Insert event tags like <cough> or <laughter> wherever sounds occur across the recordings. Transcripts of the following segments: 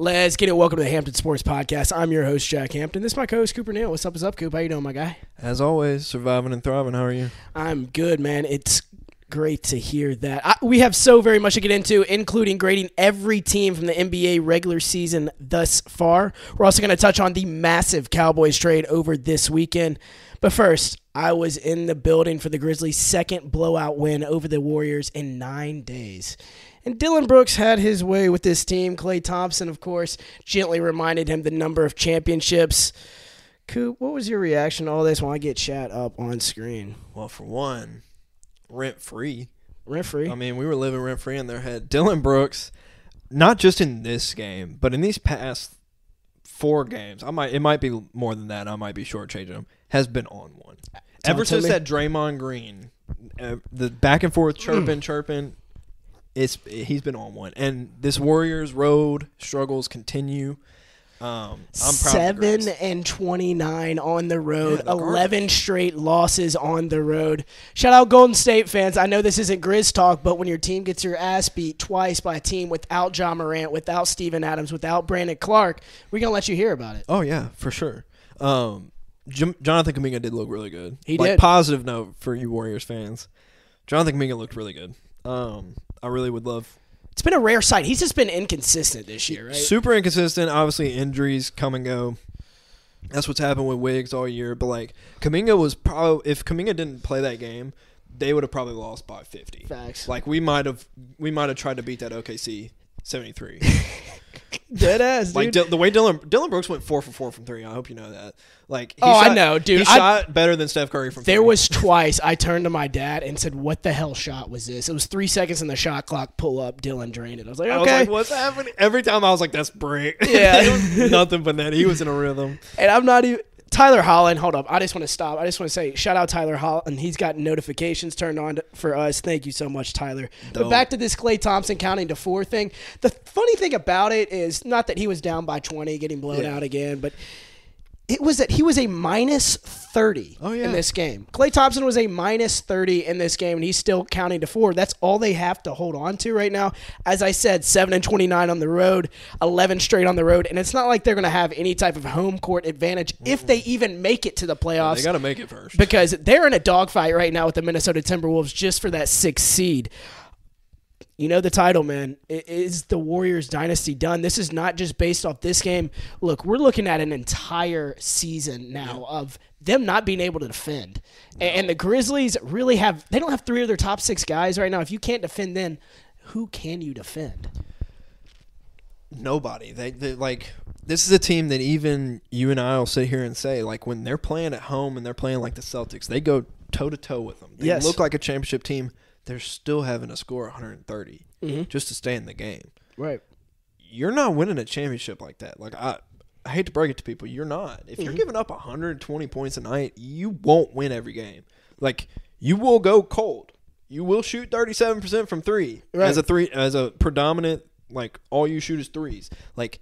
Let's get it. Welcome to the Hampton Sports Podcast. I'm your host, Jack Hampton. This is my co-host, Cooper Neal. What's up? What's up, Coop? How you doing, my guy? As always, surviving and thriving. How are you? I'm good, man. It's great to hear that. I, we have so very much to get into, including grading every team from the NBA regular season thus far. We're also going to touch on the massive Cowboys trade over this weekend. But first, I was in the building for the Grizzlies' second blowout win over the Warriors in nine days. And Dillon Brooks had his way with this team. Klay Thompson, of course, gently reminded him the number of championships. Coop, what was your reaction to all this when I get chat up on screen? Well, for one, rent free. Rent free? I mean, we were living rent free in their head. Dillon Brooks, not just in this game, but in these past four games, I might it might be more than that. I might be shortchanging him. Has been on one ever since me. that Draymond Green, uh, the back and forth chirping, chirping. It's he's been on one, and this Warriors road struggles continue. Um, I'm proud of the Seven and twenty nine on the road, Yeah, eleven garbage. straight losses on the road. Shout out Golden State fans. I know this isn't Grizz talk, but when your team gets your ass beat twice by a team without Ja Morant, without Steven Adams, without Brandon Clarke, we're gonna let you hear about it. Oh yeah, for sure. Um, Jim, Jonathan Kuminga did look really good. He like, did. Positive note for you Warriors fans. Jonathan Kuminga looked really good. Um, I really would love. It's been a rare sight. He's just been inconsistent this year, right? Super inconsistent. Obviously, injuries come and go. That's what's happened with Wiggs all year. But like Kuminga was probably if Kuminga didn't play that game, they would have probably lost by fifty. Facts. Like we might have we might have tried to beat that OKC seventy three. <laughs> Dead ass, Like Dil- the way Dillon Dillon Brooks went four for four from three. I hope you know that. Like he Oh, I shot- know, dude. He I- shot better than Steph Curry from. There three. was <laughs> twice I turned to my dad and said, "What the hell shot was this?" It was three seconds in the shot clock. Pull up, Dillon drained it. I was like, I was "Okay." like, what's happening? Every time I was like, that's brick. Yeah. <laughs> It was nothing but that. He was in a rhythm. and I'm not even Tyler Holland. Hold up, I just want to stop. I just want to say, shout out Tyler Holland. He's got notifications turned on for us. Thank you so much, Tyler. But back to this Klay Thompson counting to four thing. The funny thing about it is not that he was down by 20, getting blown Yeah. out again, but. It was that he was a minus 30 Oh, yeah. in this game. Klay Thompson was a minus 30 in this game, and he's still counting to four. That's all they have to hold on to right now. As I said, 7 and 29 on the road, 11 straight on the road, and it's not like they're going to have any type of home court advantage if they even make it to the playoffs They got to make it first. because they're in a dogfight right now with the Minnesota Timberwolves just for that sixth seed. You know the title, man. Is the Warriors dynasty done? This is not just based off this game. Look, we're looking at an entire season now of them not being able to defend. And the Grizzlies really have they don't have three of their top 6 guys right now. If you can't defend then who can you defend? Nobody. They, they like this is a team that even you and I will sit here and say like when they're playing at home and they're playing like the Celtics, they go toe to toe with them. They Yes. look like a championship team. They're still having to score 130 Mm-hmm. just to stay in the game. Right. You're not winning a championship like that. Like I I hate to break it to people, you're not. If Mm-hmm. you're giving up 120 points a night, you won't win every game. Like you will go cold. You will shoot 37% from 3 Right. as a 3 as a predominant like all you shoot is threes. Like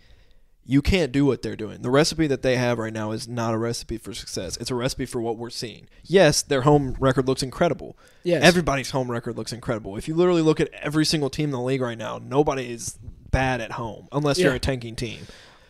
you can't do what they're doing. The recipe that they have right now is not a recipe for success. It's a recipe for what we're seeing. Yes, their home record looks incredible. Yes. Everybody's home record looks incredible. If you literally look at every single team in the league right now, nobody is bad at home unless you're a tanking team.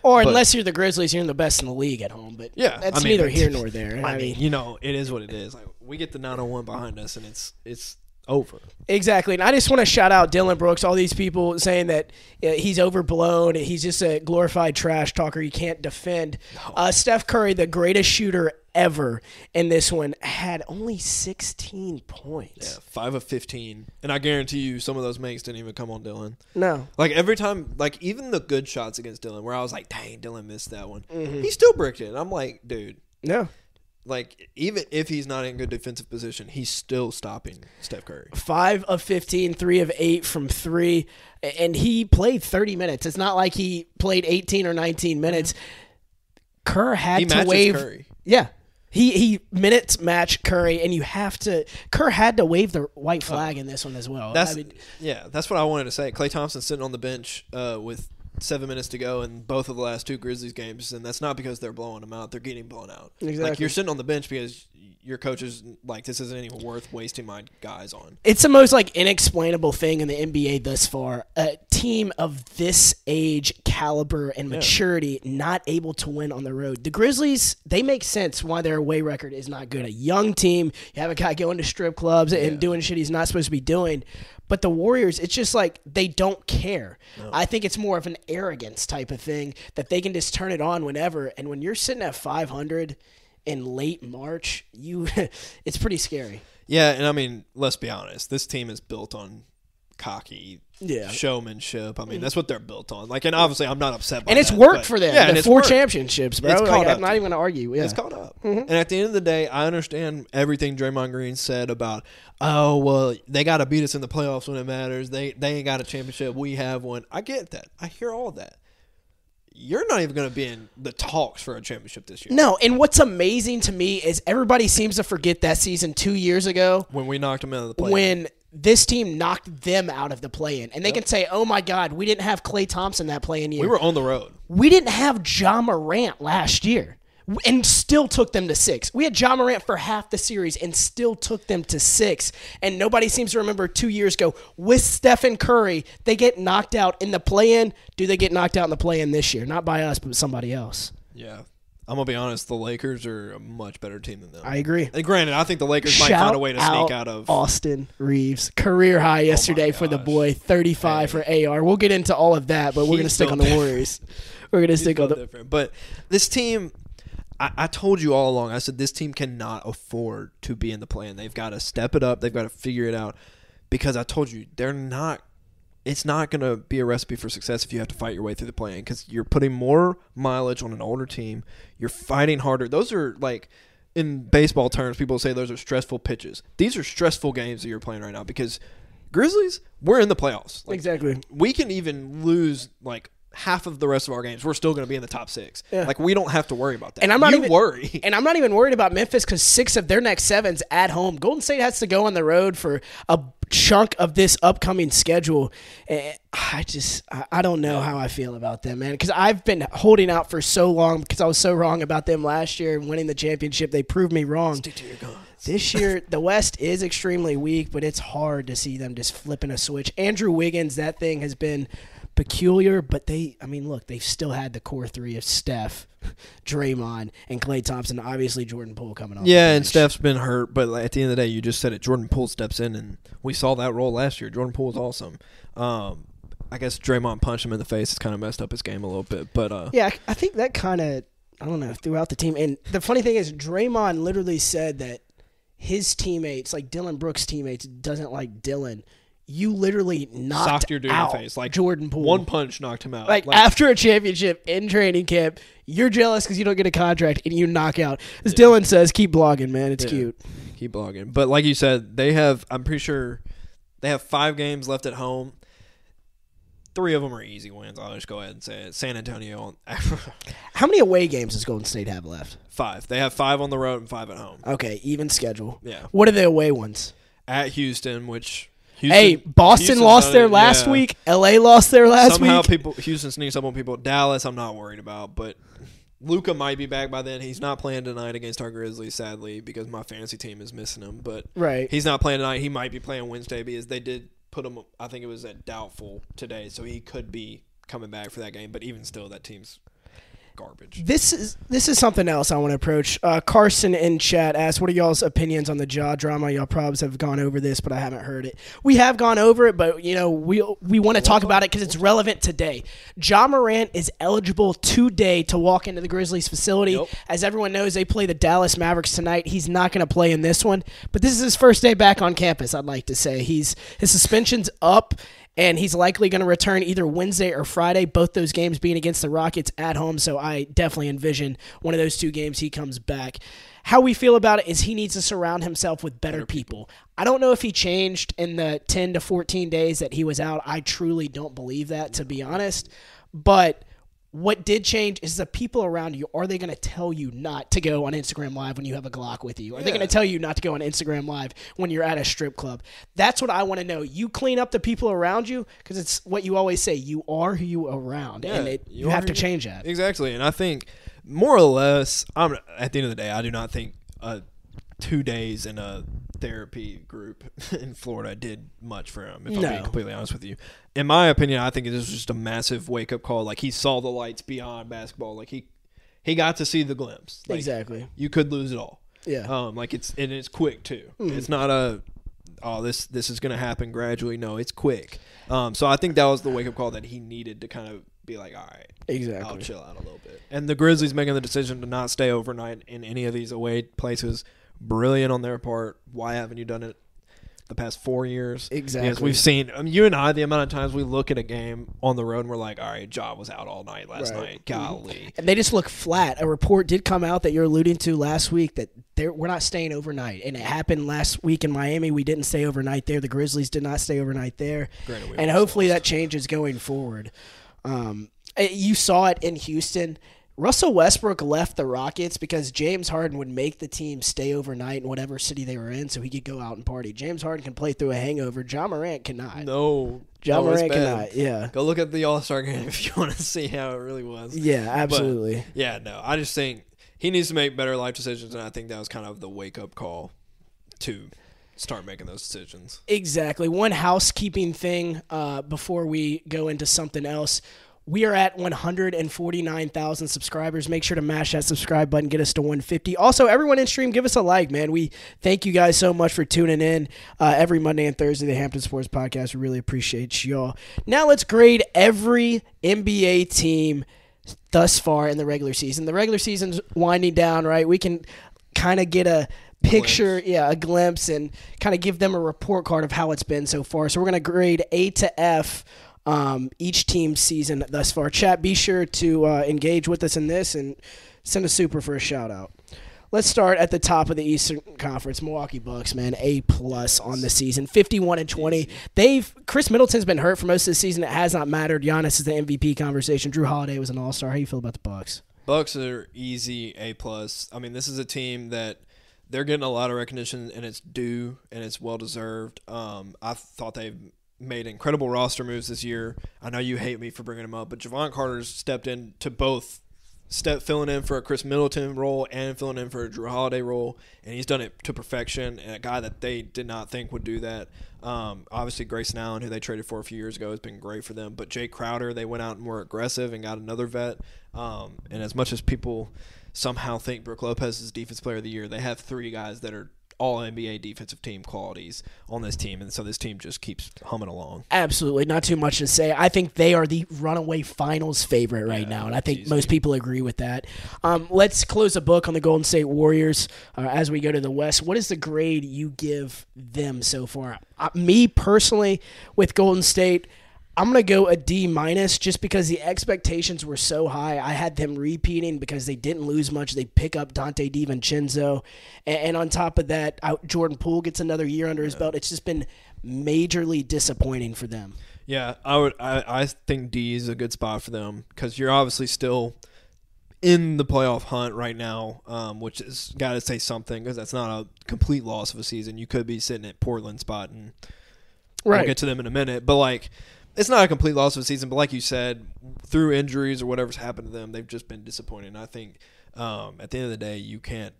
Or But- unless you're the Grizzlies, you're the best in the league at home. But Yeah, that's I mean, neither here nor there. <laughs> I mean, you know, it is what it is. Like we get the 901 behind us, and it's it's over. Exactly. And I just want to shout out Dillon Brooks, all these people saying that uh, he's overblown, he's just a glorified trash talker, he can't defend. Uh, Steph Curry, the greatest shooter ever in this one, had only 16 points. Yeah, five of 15, and I guarantee you, some of those makes didn't even come on Dillon. No. Like every time, like even the good shots against Dillon, where I was like, "Dang, Dillon missed that one." Mm-hmm. He still bricked it. And I'm like, dude, No. Like even if he's not in good defensive position, he's still stopping Steph Curry. Five of 15, three of eight from three. And he played 30 minutes. It's not like he played 18 or 19 minutes. Kerr had He to waive. Curry. Yeah. He he minutes match Curry, and you have to. Kerr had to wave the white flag in this one as well. That's I mean, yeah, that's what I wanted to say. Klay Thompson sitting on the bench uh, with seven minutes to go in both of the last two Grizzlies games, and that's not because they're blowing them out; they're getting blown out. Like you're sitting on the bench because your coach is like, this isn't even worth wasting my guys on. It's the most like inexplainable thing in the NBA thus far. A team of this age, caliber, and maturity not able to win on the road. The Grizzlies, they make sense why their away record is not good. A young team, you have a guy going to strip clubs and doing shit he's not supposed to be doing. But the Warriors, it's just like they don't care. I think it's more of an arrogance type of thing that they can just turn it on whenever. And when you're sitting at 500 in late March, you <laughs> it's pretty scary. Yeah, and I mean, let's be honest. This team is built on cocky Yeah. showmanship. I mean, mm. that's what they're built on. Like, and obviously, I'm not upset. By And it's that, worked but- for them. Yeah, the four worked. championships, bro. It's Like, caught I'm up not even gonna argue. Yeah. It's caught up. Mm-hmm. And at the end of the day, I understand everything Draymond Green said about, oh well, they got to beat us in the playoffs when it matters. They they ain't got a championship. We have one. I get that. I hear all that. You're not even going to be in the talks for a championship this year. No, and what's amazing to me is everybody seems to forget that season two years ago When we knocked them out of the playoffs. when this team knocked them out of the play-in, and they can say, "Oh my God, we didn't have Klay Thompson that play-in year. we were on the road. we didn't have Ja Morant last year." And still took them to six. We had Ja Morant for half the series and still took them to six. And nobody seems to remember two years ago with Stephen Curry, they get knocked out in the play in. Do they get knocked out in the play in this year? Not by us, but somebody else. Yeah. I'm gonna be honest. The Lakers are a much better team than them. I agree. and granted, I think the Lakers might find a way to sneak out of. Austin Reaves career high oh yesterday for the boy, thirty five for AR. We'll get into all of that, but we're gonna stick so on the. Warriors. We're gonna stick on the. different. But this team, I, I told you all along. I said this team cannot afford to be in the play, and they've got to step it up. They've got to figure it out because I told you they're not. It's not going to be a recipe for success if you have to fight your way through the play because you're putting more mileage on an older team. You're fighting harder. Those are like in baseball terms, people say those are stressful pitches. These are stressful games that you're playing right now because Grizzlies, we're in the playoffs. Like, Exactly. we can even lose like half of the rest of our games. We're still going to be in the top six. Yeah. Like we don't have to worry about that. And I'm not you even worry. And I'm not even worried about Memphis because six of their next sevens at home. Golden State has to go on the road for a chunk of this upcoming schedule. And I just, I, I don't know how I feel about them, man. Because I've been holding out for so long because I was so wrong about them last year and winning the championship. They proved me wrong. This year, the West is extremely weak, but it's hard to see them just flipping a switch. Andrew Wiggins, that thing has been peculiar, but they, I mean, look, they've still had the core three of Steph, <laughs> Draymond, and Klay Thompson. Obviously, Jordan Poole coming off. Yeah, and bench. Steph's been hurt, but at the end of the day, you just said it. Jordan Poole steps in, and we saw that role last year. Jordan Poole was awesome. Um, I guess Draymond punched him in the face. It's kind of messed up his game a little bit, but uh, Yeah, I I think that kind of, I don't know, throughout the team. And the funny thing is, Draymond literally said that his teammates, like Dillon Brooks' teammates, doesn't like Dillon. You literally knocked socked your dude in out the face. Like Jordan Poole. One punch knocked him out. Like, after a championship in training camp, you're jealous because you don't get a contract and you knock out. As Dillon says, keep blogging, man. It's Yeah. cute. keep blogging. But like you said, they have. I'm pretty sure they have five games left at home. Three of them are easy wins. I'll just go ahead and say it. San Antonio, <laughs> How many away games does Golden State have left? five. They have five on the road and five at home. Okay, even schedule. Yeah, What are the away ones? at Houston, which Houston, hey, Boston Houston's lost there last yeah. week. LA lost there last Somehow week. people Houston sneaks up on people. Dallas, I'm not worried about, but Luka might be back by then. He's not playing tonight against our Grizzlies, sadly, because my fantasy team is missing him. But right. he's not playing tonight. He might be playing Wednesday because they did put him. I think it was at doubtful today, so he could be coming back for that game. But even still, that team's garbage. This is this is something else I want to approach. Uh, Carson in chat asked, "What are y'all's opinions on the Ja drama? Y'all probs have gone over this, but I haven't heard it. We have gone over it, but you know we we want to talk about it because it's relevant today. Ja Morant is eligible today to walk into the Grizzlies facility. Yep. As everyone knows, they play the Dallas Mavericks tonight. He's not going to play in this one, but this is his first day back on campus. I'd like to say he's his suspension's up." And he's likely going to return either Wednesday or Friday. Both those games being against the Rockets at home, so I definitely envision one of those two games he comes back. How we feel about it is he needs to surround himself with better, people. I don't know if he changed in the 10 to 14 days that he was out. I truly don't believe that, to be honest. But what did change is the people around you. Are they going to tell you not to go on Instagram Live when you have a Glock with you? Are they going to tell you not to go on Instagram Live when you're at a strip club? That's what I want to know. You clean up the people around you because it's what you always say. You are who you around, and it, you, are have to change that. Exactly, and I think more or less, I'm at the end of the day, I do not think a two days in a therapy group <laughs> in Florida did much for him. If I'm being completely honest with you, in my opinion, I think this was just a massive wake up call. Like he saw the lights beyond basketball. Like he he got to see the glimpse. Like, exactly. You could lose it all. Yeah. Um, like it's and it's quick too. Mm-hmm. It's not a oh this this is gonna happen gradually. No, it's quick. Um, so I think that was the wake up call that he needed to kind of be like, all right, exactly. I'll chill out a little bit. And the Grizzlies making the decision to not stay overnight in any of these away places, brilliant on their part. Why haven't you done it the past four years? Exactly. Because we've seen I mean, you and I the amount of times we look at a game on the road and we're like, all right, Ja was out all night last Right. night. Golly. And they just look flat. A report did come out that you're alluding to last week that they're, we're not staying overnight. And it happened last week in Miami. We didn't stay overnight there. The Grizzlies did not stay overnight there. Granted, and hopefully lost. that changes going forward. Um, eh, you saw it in Houston. Russell Westbrook left the Rockets because James Harden would make the team stay overnight in whatever city they were in so he could go out and party. James Harden can play through a hangover. Ja Morant cannot. No. John No, Morant cannot. Yeah. Go look at the All Star game <laughs> if you want to see how it really was. Yeah, absolutely. Yeah, no, I just think he needs to make better life decisions, and I think that was kind of the wake up call to start making those decisions. Exactly. One housekeeping thing uh, before we go into something else. We are at 149,000 subscribers. Make sure to mash that subscribe button, get us to 150. Also, everyone in stream, give us a like, man. We thank you guys so much for tuning in uh, every Monday and Thursday, the Hampton Sports Podcast. We really appreciate y'all. Now, let's grade every NBA team thus far in the regular season. The regular season's winding down, right? We can kind of get a picture, yeah, a glimpse, and kind of give them a report card of how it's been so far. So we're going to grade A to F um, each team's season thus far. Chat, be sure to uh, engage with us in this and send a super for a shout out. Let's start at the top of the Eastern Conference. Milwaukee Bucks, man, A plus on the season, fifty-one and twenty. They've Khris Middleton's been hurt for most of the season. It has not mattered. Giannis is the MVP conversation. Jrue Holiday was an All Star. How you feel about the Bucks? Bucks are easy A plus. I mean, this is a team that they're getting a lot of recognition, and it's due and it's well deserved. Um, I thought they've made incredible roster moves this year. I know you hate me for bringing them up, but Jevon Carter's stepped in to both step filling in for a Khris Middleton role and filling in for a Jrue Holiday role, and he's done it to perfection. And a guy that they did not think would do that. Um, obviously, Grayson Allen, who they traded for a few years ago, has been great for them. But Jae Crowder, they went out and were aggressive and got another vet. Um, and as much as people somehow think Brook Lopez is Defense Player of the Year, they have three guys that are all NBA defensive team qualities on this team, and so this team just keeps humming along. Absolutely, not too much to say. I think they are the runaway finals favorite right Yeah, now, and I think easy. most people agree with that. Um, let's close the book on the Golden State Warriors uh, as we go to the West. What is the grade you give them so far? Uh, me personally, with Golden State. I'm gonna go a D minus just because the expectations were so high. I had them repeating because they didn't lose much. They pick up Donte DiVincenzo, and, and on top of that, Jordan Poole gets another year under his belt. It's just been majorly disappointing for them. Yeah, I would. I, I think D is a good spot for them because you're obviously still in the playoff hunt right now, um, which is got to say something because that's not a complete loss of a season. You could be sitting at Portland spot, and I'll get to them in a minute. But like, it's not a complete loss of a season. But like you said, through injuries or whatever's happened to them, they've just been disappointing. And I think um, at the end of the day, you can't.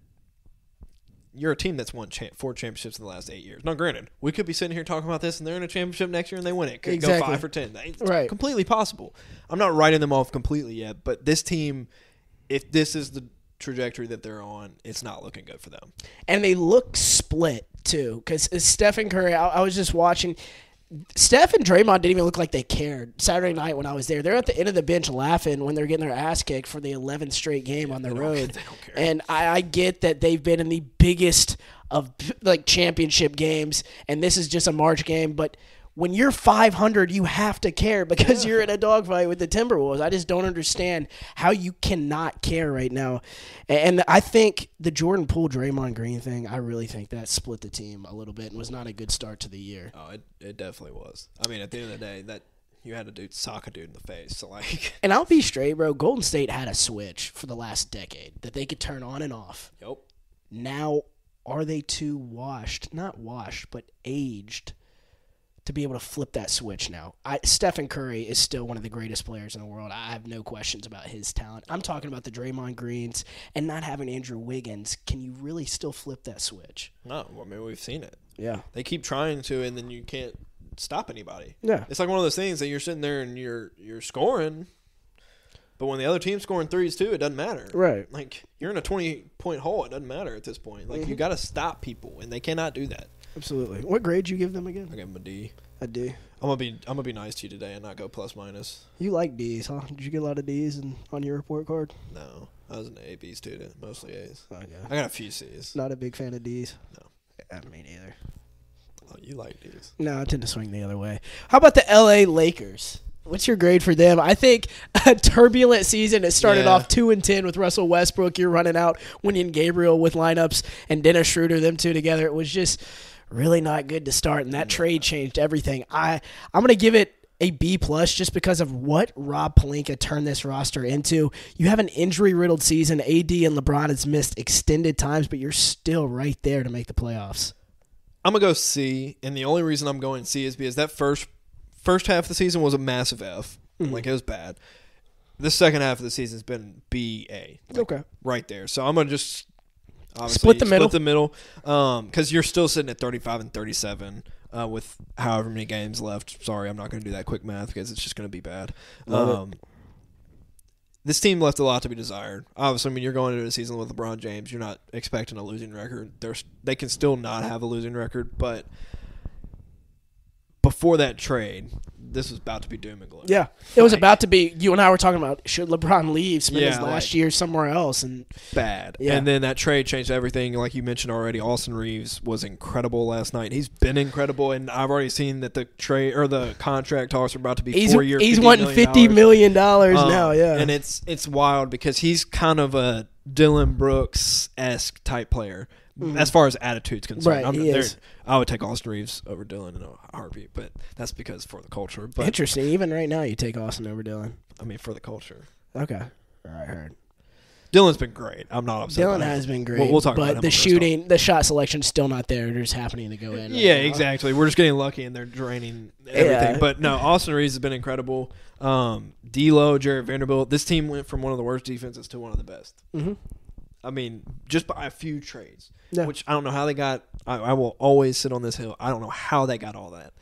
You're a team that's won cha- four championships in the last eight years. Now, granted, we could be sitting here talking about this, and they're in a championship next year, and they win it. Could Exactly. go five for ten. It's Right. completely possible. I'm not writing them off completely yet, but this team, if this is the trajectory that they're on, it's not looking good for them. and they look split too. Because Stephen Curry, I, I was just watching. Steph and Draymond didn't even look like they cared Saturday night when I was there. They're at the end of the bench laughing when they're getting their ass kicked for the 11th straight game on the road. <laughs> they don't care. And I, I get that they've been in the biggest of like championship games, and this is just a March game, but. When you're 500, you have to care <laughs> because you're in a dogfight with the Timberwolves. I just don't understand how you cannot care right now. And I think the Jordan Poole Draymond Green thing, I really think that split the team a little bit and was not a good start to the year. Oh, it, it definitely was. I mean, at the end of the day, that you had a dude sock a dude in the face. So like, <laughs> And I'll be straight, bro. Golden State had a switch for the last decade that they could turn on and off. yep. Now, are they too washed? Not washed, but aged to be able to flip that switch now. I, Stephen Curry is still one of the greatest players in the world. I have no questions about his talent. I'm talking about the Draymond Greens and not having Andrew Wiggins. Can you really still flip that switch? No, I mean we've seen it. Yeah. They keep trying to, and then you can't stop anybody. Yeah. It's like one of those things that you're sitting there and you're you're scoring, but when the other team's scoring threes too, it doesn't matter. Right. Like you're in a 20 point hole, it doesn't matter at this point. Like you Mm-hmm. got to stop people, and they cannot do that. Absolutely. What grade you give them again? I give them a D. I do. I'm gonna be I'm gonna be nice to you today and not go plus minus. You like D's, huh? Did you get a lot of D's in, on your report card? No, I was an A B student, mostly A's. Oh, okay. I got a few C's. Not a big fan of D's. No. Yeah, me neither. Oh, you like D's? No, I tend to swing the other way. How about the LA Lakers? What's your grade for them? I think <laughs> a turbulent season. It started Yeah. off two and ten with Russell Westbrook. You're running out Wenyen Gabriel with lineups and Dennis Schroeder, them two together. It was just really not good to start, and that trade changed everything. I I'm gonna give it a B plus just because of what Rob Pelinka turned this roster into. You have an injury riddled season. AD and LeBron has missed extended times, but you're still right there to make the playoffs. I'm gonna go C, and the only reason I'm going C is because that first first half of the season was a massive F. Mm-hmm. Like it was bad. The second half of the season's been B A. Like, Okay. right there. So I'm gonna just obviously Split the middle. Split the middle, because you're still sitting at 35 and 37 uh, with however many games left. Sorry, I'm not gonna do that quick math because it's just gonna be bad. Um, This team left a lot to be desired. Obviously, I mean, you're going into a season with LeBron James. You're not expecting a losing record. There's, they can still not have a losing record, but before that trade, this was about to be doom and gloom. Yeah, it was about to be. You and I were talking about should LeBron leave, spend his Yeah, last like- year somewhere else, and bad. Yeah. And then that trade changed everything. Like you mentioned already, Austin Reaves was incredible last night. He's been incredible, and I've already seen that the trade or the contract talks are about to be he's four years. he's wanting fifty million dollars now. Yeah, Um, and it's it's wild because he's kind of a Dillon Brooks esque type player as far as attitude's concerned. Mm-hmm. Right, he there- is. I would take Austin Reaves over Dillon in a heartbeat, but that's because for the culture. But interesting. Even right now, you take Austin over Dillon. I mean, for the culture, Okay, all right, heard. Dillon's been great. I'm not upset. Dillon has been great, We'll, we'll talk about but the shooting, the shot selection's still not there. They're just happening to go in. right Yeah, now. exactly. We're just getting lucky and they're draining everything. Yeah. But no, Austin Reaves has been incredible. Um, D'Lo, Jarred Vanderbilt. This team went from one of the worst defenses to one of the best. Mhm. I mean, just by a few trades, Yeah. which I don't know how they got. I, I will always sit on this hill. I don't know how they got all that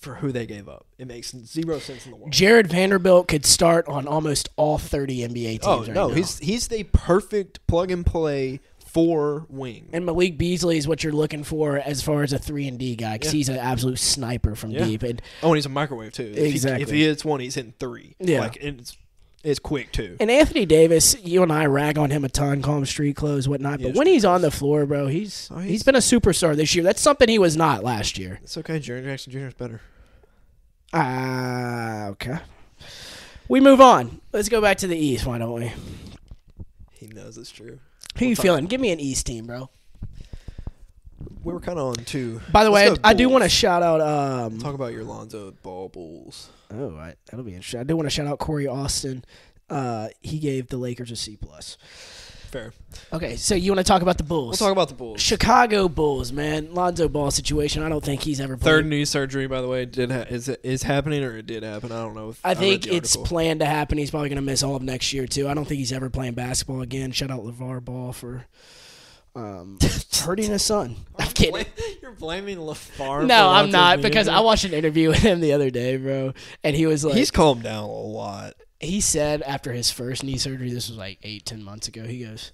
for who they gave up. It makes zero sense in the world. Jarred Vanderbilt could start on almost all thirty NBA teams. Oh right no, now. he's he's the perfect plug and play four wing. And Malik Beasley is what you're looking for as far as a three and D guy because Yeah. he's an absolute sniper from Yeah. deep. And Oh, and he's a microwave too. If he- Exactly. If he, hits one, he's hitting three. Yeah. like it's it's quick too. And Anthony Davis, you and I rag on him a ton, call him street clothes, whatnot. But when he's on the floor, bro, he's, Oh, he's- he's been a superstar this year. That's something he was not last year. It's okay. Jaren Jackson Jr. is better. Ah, okay. We move on. Let's go back to the East, why don't we? He knows it's true. Who you feeling? Give me an East team, bro. We were kind of on two. By the way, Let's I, I do want to shout out. Um, talk about your Lonzo Ball Bulls. oh, I, that'll be interesting. I do want to shout out Corey Austin. Uh, he gave the Lakers a C plus. Fair. Okay, so you want to talk about the Bulls? We'll talk about the Bulls. Chicago Bulls, man. Lonzo Ball situation. I don't think he's ever played. Third knee surgery, by the way, did ha- is is happening or it did happen? I don't know. If I think it's planned to happen. He's probably going to miss all of next year too. I don't think he's ever playing basketball again. Shout out LaVar Ball for um, <laughs> hurting his son. I'm kidding. You're blaming LaVar. No, I'm not because I watched an interview with him the other day, bro, and he was like, He's calmed down a lot. he said after his first knee surgery, this was like eight, ten months ago. He goes,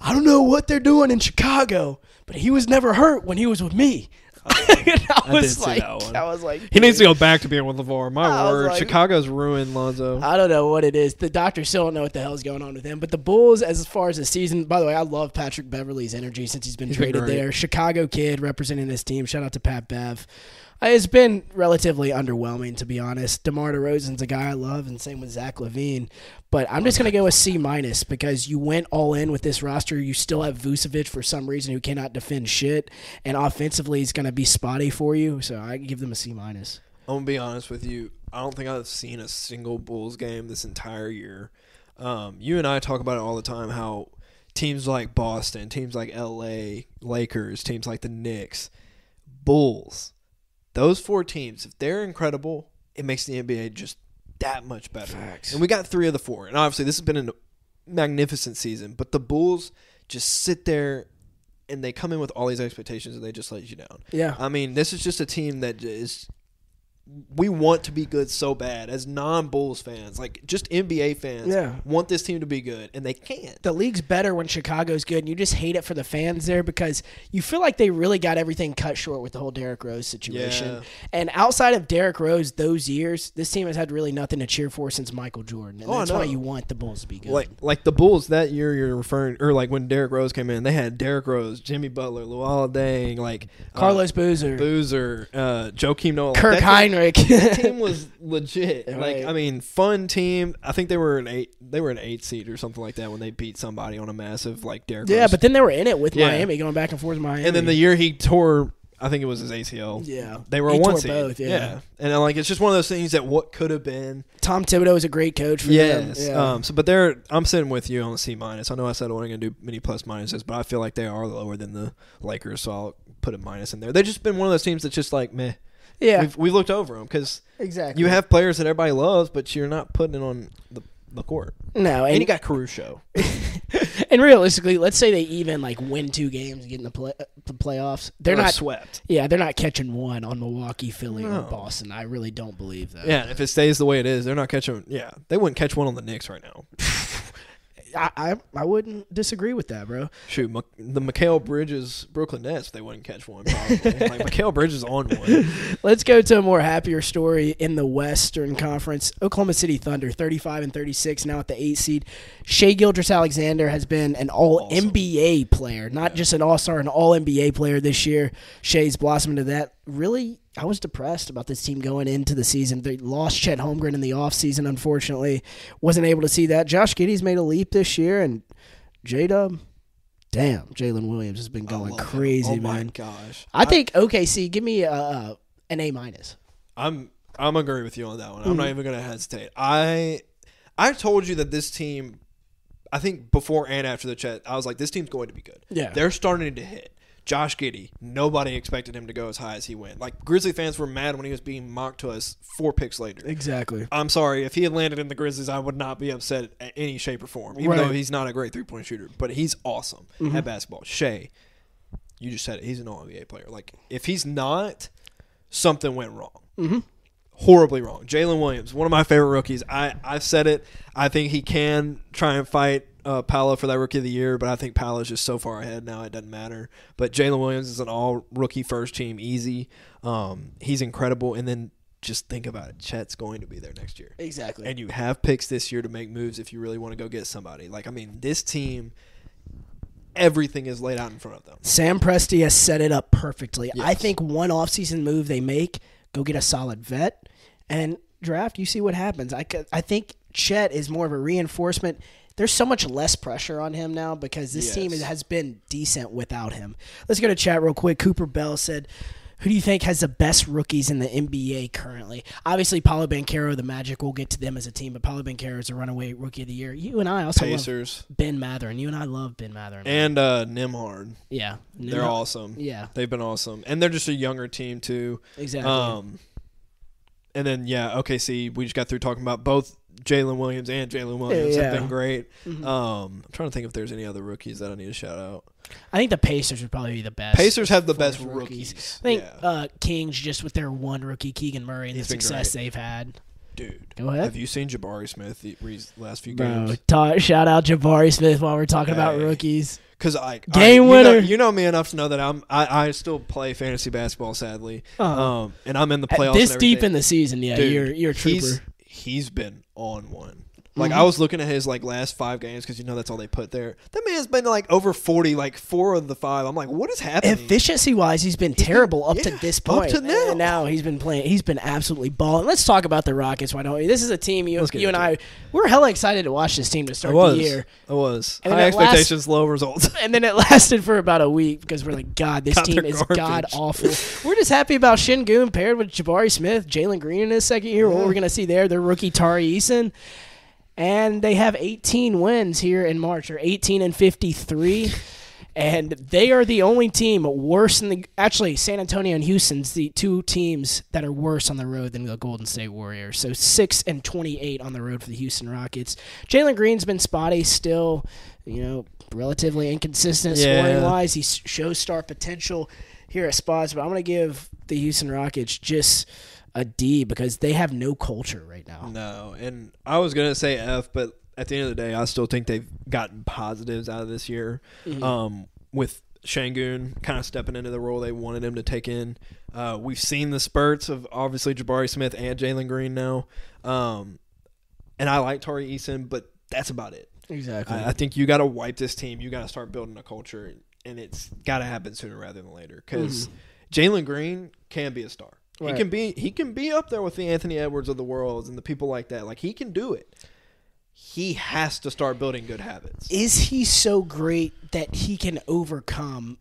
I don't know what they're doing in Chicago, but he was never hurt when he was with me. <laughs> And I I was did see like, that one. I was like, He needs to go back to being with LaVar. My I word, like- Chicago's ruined Lonzo. I don't know what it is. The doctors still don't know what the hell's going on with him. But the Bulls, as far as the season, by the way, I love Patrick Beverley's energy since he's been He's been traded there. Chicago kid representing this team. Shout out to Pat Bev. Uh, It's been relatively underwhelming, to be honest. DeMar DeRozan's a guy I love, and same with Zach LaVine. But I'm just going to go with C minus because you went all in with this roster. You still have Vucevic for some reason who cannot defend shit, and offensively he's going to be spotty for you. So I give them a C minus. I'm gonna be honest with you. I don't think I've seen a single Bulls game this entire year. Um, you and I talk about it all the time. How teams like Boston, teams like L.A., Lakers, teams like the Knicks, Bulls, those four teams, if they're incredible, it makes the NBA just that much better. Facts. And we got three of the four. And obviously, this has been a magnificent season. But the Bulls just sit there and they come in with all these expectations and they just let you down. Yeah. I mean, this is just a team that is. We want to be good so bad as non-Bulls fans, like just NBA fans, Yeah. want this team to be good, and they can't. the league's better when Chicago's good, and you just hate it for the fans there because you feel like they really got everything cut short with the whole Derrick Rose situation. Yeah. And outside of Derrick Rose, those years, this team has had really nothing to cheer for since Michael Jordan, and Oh, that's why you want the Bulls to be good. Like like the Bulls that year you're referring or like when Derrick Rose came in, they had Derrick Rose, Jimmy Butler, Luol Deng, like uh, Carlos Boozer, Boozer, uh, Joakim Noah. Kirk that <laughs> team- was legit. Right. Like I mean, fun team. I think they were an eight. They were an eight seed or something like that when they beat somebody on a massive like Derrick. yeah, Rose. but then they were in it with Yeah. Miami, going back and forth with Miami. and then the year he tore, I think it was his ACL. yeah, They were He a one tore seed. both, yeah. and uh, like it's just one of those things that what could have been. Tom Thibodeau is a great coach for Yes. them. Yeah. Um. So, but they're. I'm sitting with you on the C minus. I know I said I wasn't going to do many plus minuses, but I feel like they are lower than the Lakers, so I'll put a minus in there. They've just been one of those teams that's just like meh. Yeah, We've, we've looked over them because exactly. you have players that everybody loves, but you're not putting it on the, the court. no, And and, you got Caruso. <laughs> and realistically, let's say they even like win two games and get in the play, the playoffs. They're Or not swept. Yeah, they're not catching one on Milwaukee, Philly, or Boston. I really don't believe that. Yeah, if it stays the way it is, they're not catching. Yeah, they wouldn't catch one on the Knicks right now. I, I I wouldn't disagree with that, bro. Shoot, Mik- the Mikal Bridges Brooklyn Nets, they wouldn't catch one. Probably. <laughs> like Mikal Bridges on one. <laughs> Let's go to a more happier story in the Western Conference. Oklahoma City Thunder, 35 and 36, now at the eight seed. Shai Gilgeous-Alexander has been an All Awesome. NBA player, not just an All Star, an All NBA player this year. Shai's blossomed into that. Really, I was depressed about this team going into the season. They lost Chet Holmgren in the offseason, unfortunately. Wasn't able to see that. Josh Giddey's made a leap this year, and J Dub, damn, Jalen Williams has been going him. crazy, oh man. my gosh. I think OKC, give me a, a an A minus. I'm I'm agree with you on that one. I'm Mm-hmm. not even gonna hesitate. I I told you that this team I think before and after the chat, I was like, this team's going to be good. Yeah. They're starting to hit. Josh Giddey, nobody expected him to go as high as he went. Like Grizzly fans were mad when he was being mocked to us four picks later. Exactly. I'm sorry, if he had landed in the Grizzlies, I would not be upset at any shape or form. Even Right. though he's not a great three point shooter, but he's awesome at basketball. Shai, you just said it. He's an All NBA player. Like if he's not, something went wrong. Mhm. Horribly wrong. Jalen Williams, one of my favorite rookies. I I've said it. I think he can try and fight uh, Paolo for that rookie of the year, but I think Paolo's just so far ahead now it doesn't matter. But Jalen Williams is an all rookie first team, easy. Um, he's incredible, and then just think about it. Chet's going to be there next year. Exactly. And you have picks this year to make moves if you really want to go get somebody. Like, I mean, this team, everything is laid out in front of them. Sam Presti has set it up perfectly. I think one offseason move they make, go get a solid vet and draft. You see what happens. I I think Chet is more of a reinforcement. There's so much less pressure on him now because this team has been decent without him. Let's go to chat real quick. Cooper Bell said, "Who do you think has the best rookies in the NBA currently?" Obviously, Paolo Banchero, the Magic. We'll get to them as a team, but Paolo Banchero is a runaway rookie of the year. You and I also love Pacers Ben Mathurin. You and I love Ben Mathurin. and uh, Nembhard. yeah, They're awesome. Yeah, They've been awesome. And they're just a younger team, too. exactly. Um, and then, yeah, OKC, we just got through talking about both Jalen Williams and Jalen Williams Yeah. have been great. Mhm. Um, I'm trying to think if there's any other rookies that I need to shout out. I think the Pacers would probably be the best. Pacers have the best as rookies. I think yeah. uh, Kings just with their one rookie Keegan Murray and the success great. they've had. Dude. Go ahead. Have you seen Jabari Smith the last few Bro, games? ta- shout out Jabari Smith while we're talking about rookies. Because I Game I, you know- winner. You know, me enough to know that I'm I, I still play fantasy basketball. Sadly, Uh-huh. um, and I'm in the playoffs. this deep in the season, yeah, Dude, you're you're a trooper. He's, he's been on one. Like Mhm. I was looking at his like last five games because you know that's all they put there. That man's been like over forty, like four of the five. I'm like, what is happening? Efficiency wise, he's been terrible up to yeah, this up point. to now. And now he's been playing. He's been absolutely balling. Let's talk about the Rockets. Why don't we? This is a team you, you and I we're hella excited to watch this team to start the year. I was And high that last- expectations, low results. <laughs> And then it lasted for about a week because we're like, God, this <laughs> God, team is garbage. god awful. <laughs> we're just happy about Sengun paired with Jabari Smith, Jalen Green in his second year. What we're gonna see there, their rookie Tari Eason. And they have 18 wins here in March, or 18 and 53. and they are the only team worse than the actually San Antonio and Houston's the two teams that are worse on the road than the Golden State Warriors. So six and twenty eight on the road for the Houston Rockets. Jalen Green's been spotty still, you know, relatively inconsistent Yeah. scoring wise. He shows star potential here at spots, but I'm gonna give the Houston Rockets just a D because they have no culture right now. No, and I was gonna say F, but at the end of the day, I still think they've gotten positives out of this year. Mm-hmm. Um, with Sengun kind of stepping into the role they wanted him to take in. Uh, we've seen the spurts of obviously Jabari Smith and Jalen Green now. Um, and I like Tari Eason, but that's about it. Exactly. I, I think you got to wipe this team. You got to start building a culture, and it's got to happen sooner rather than later. Because Jalen Green can be a star. Right. He can be. He can be up there with the Anthony Edwards of the world and the people like that. Like he can do it. He has to start building good habits. is he so great that he can overcome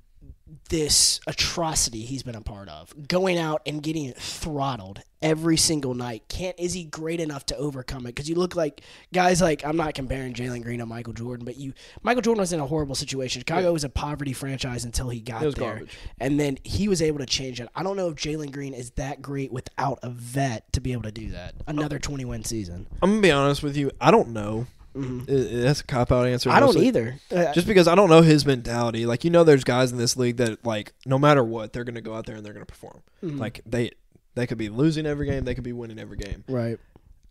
this atrocity he's been a part of. Going out and getting throttled every single night. Can't is he great enough to overcome it? Because you look like guys like i'm not comparing jalen green to michael jordan but you michael jordan was in a horrible situation. Chicago was a poverty franchise until he got there. garbage. and then he was able to change it. I don't know if jalen green is that great without a vet to be able to do that. Another uh, 20 win season. I'm gonna be honest with you. I don't know. It- that's a cop out answer. Mm-hmm. i don't either Uh, Just because I don't know his mentality. Like you know, there's guys in this league that like no matter what, they're gonna go out there and they're gonna perform. Mm-hmm. Like they they could be losing every game, they could be winning every game. right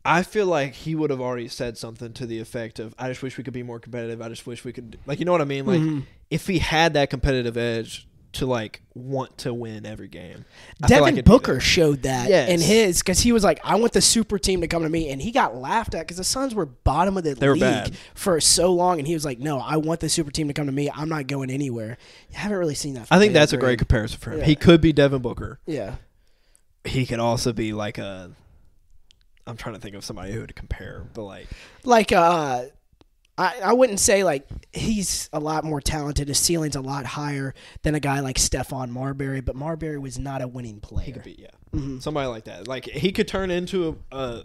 I feel like he would have already said something to the effect of, "I just wish we could be more competitive. I just wish we could." Like, you know what I mean? Like, Mm-hmm. if he had that competitive edge to like want to win every game, I Devin like Booker showed that Yes. in his because he was like, "I want the super team to come to me," and he got laughed at because the Suns were bottom of the They league bad. for so long, and he was like, "No, I want the super team to come to me. I'm not going anywhere." You haven't really seen that. I think that's a great comparison for him. Yeah. He could be Devin Booker. Yeah, He could also be like a. I'm trying to think of somebody who would compare, but like like uh, I I wouldn't say like he's a lot more talented. His ceiling's a lot higher than a guy like Stephon Marbury, but Marbury was not a winning player. he could be, yeah, Mm-hmm. somebody like that. Like he could turn into a a,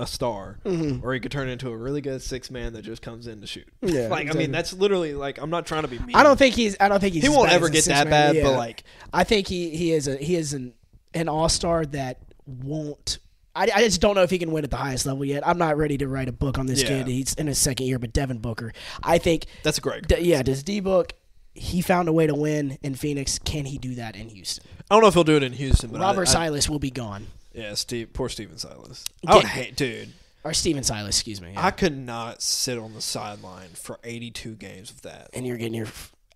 a star, Mm-hmm. or he could turn into a really good six man that just comes in to shoot. Yeah, <laughs> like I mean, that's literally like I'm not trying to be mean. I don't think he's. I don't think he's. he won't ever get that bad, yeah. but like I think he he is a he is an an all star that won't. I, I just don't know if he can win at the highest level yet. I'm not ready to write a book on this Yeah. kid. He's in his second year, but Devin Booker, I think, that's a great. d- yeah, does D Book? He found a way to win in Phoenix. Can he do that in Houston? I don't know if he'll do it in Houston, but Robert I, I, Silas will be gone, yeah, Steve, poor Steven Silas. I would hate, dude. or Steven Silas, excuse me. yeah. I could not sit on the sideline for 82 games of that. and you're getting your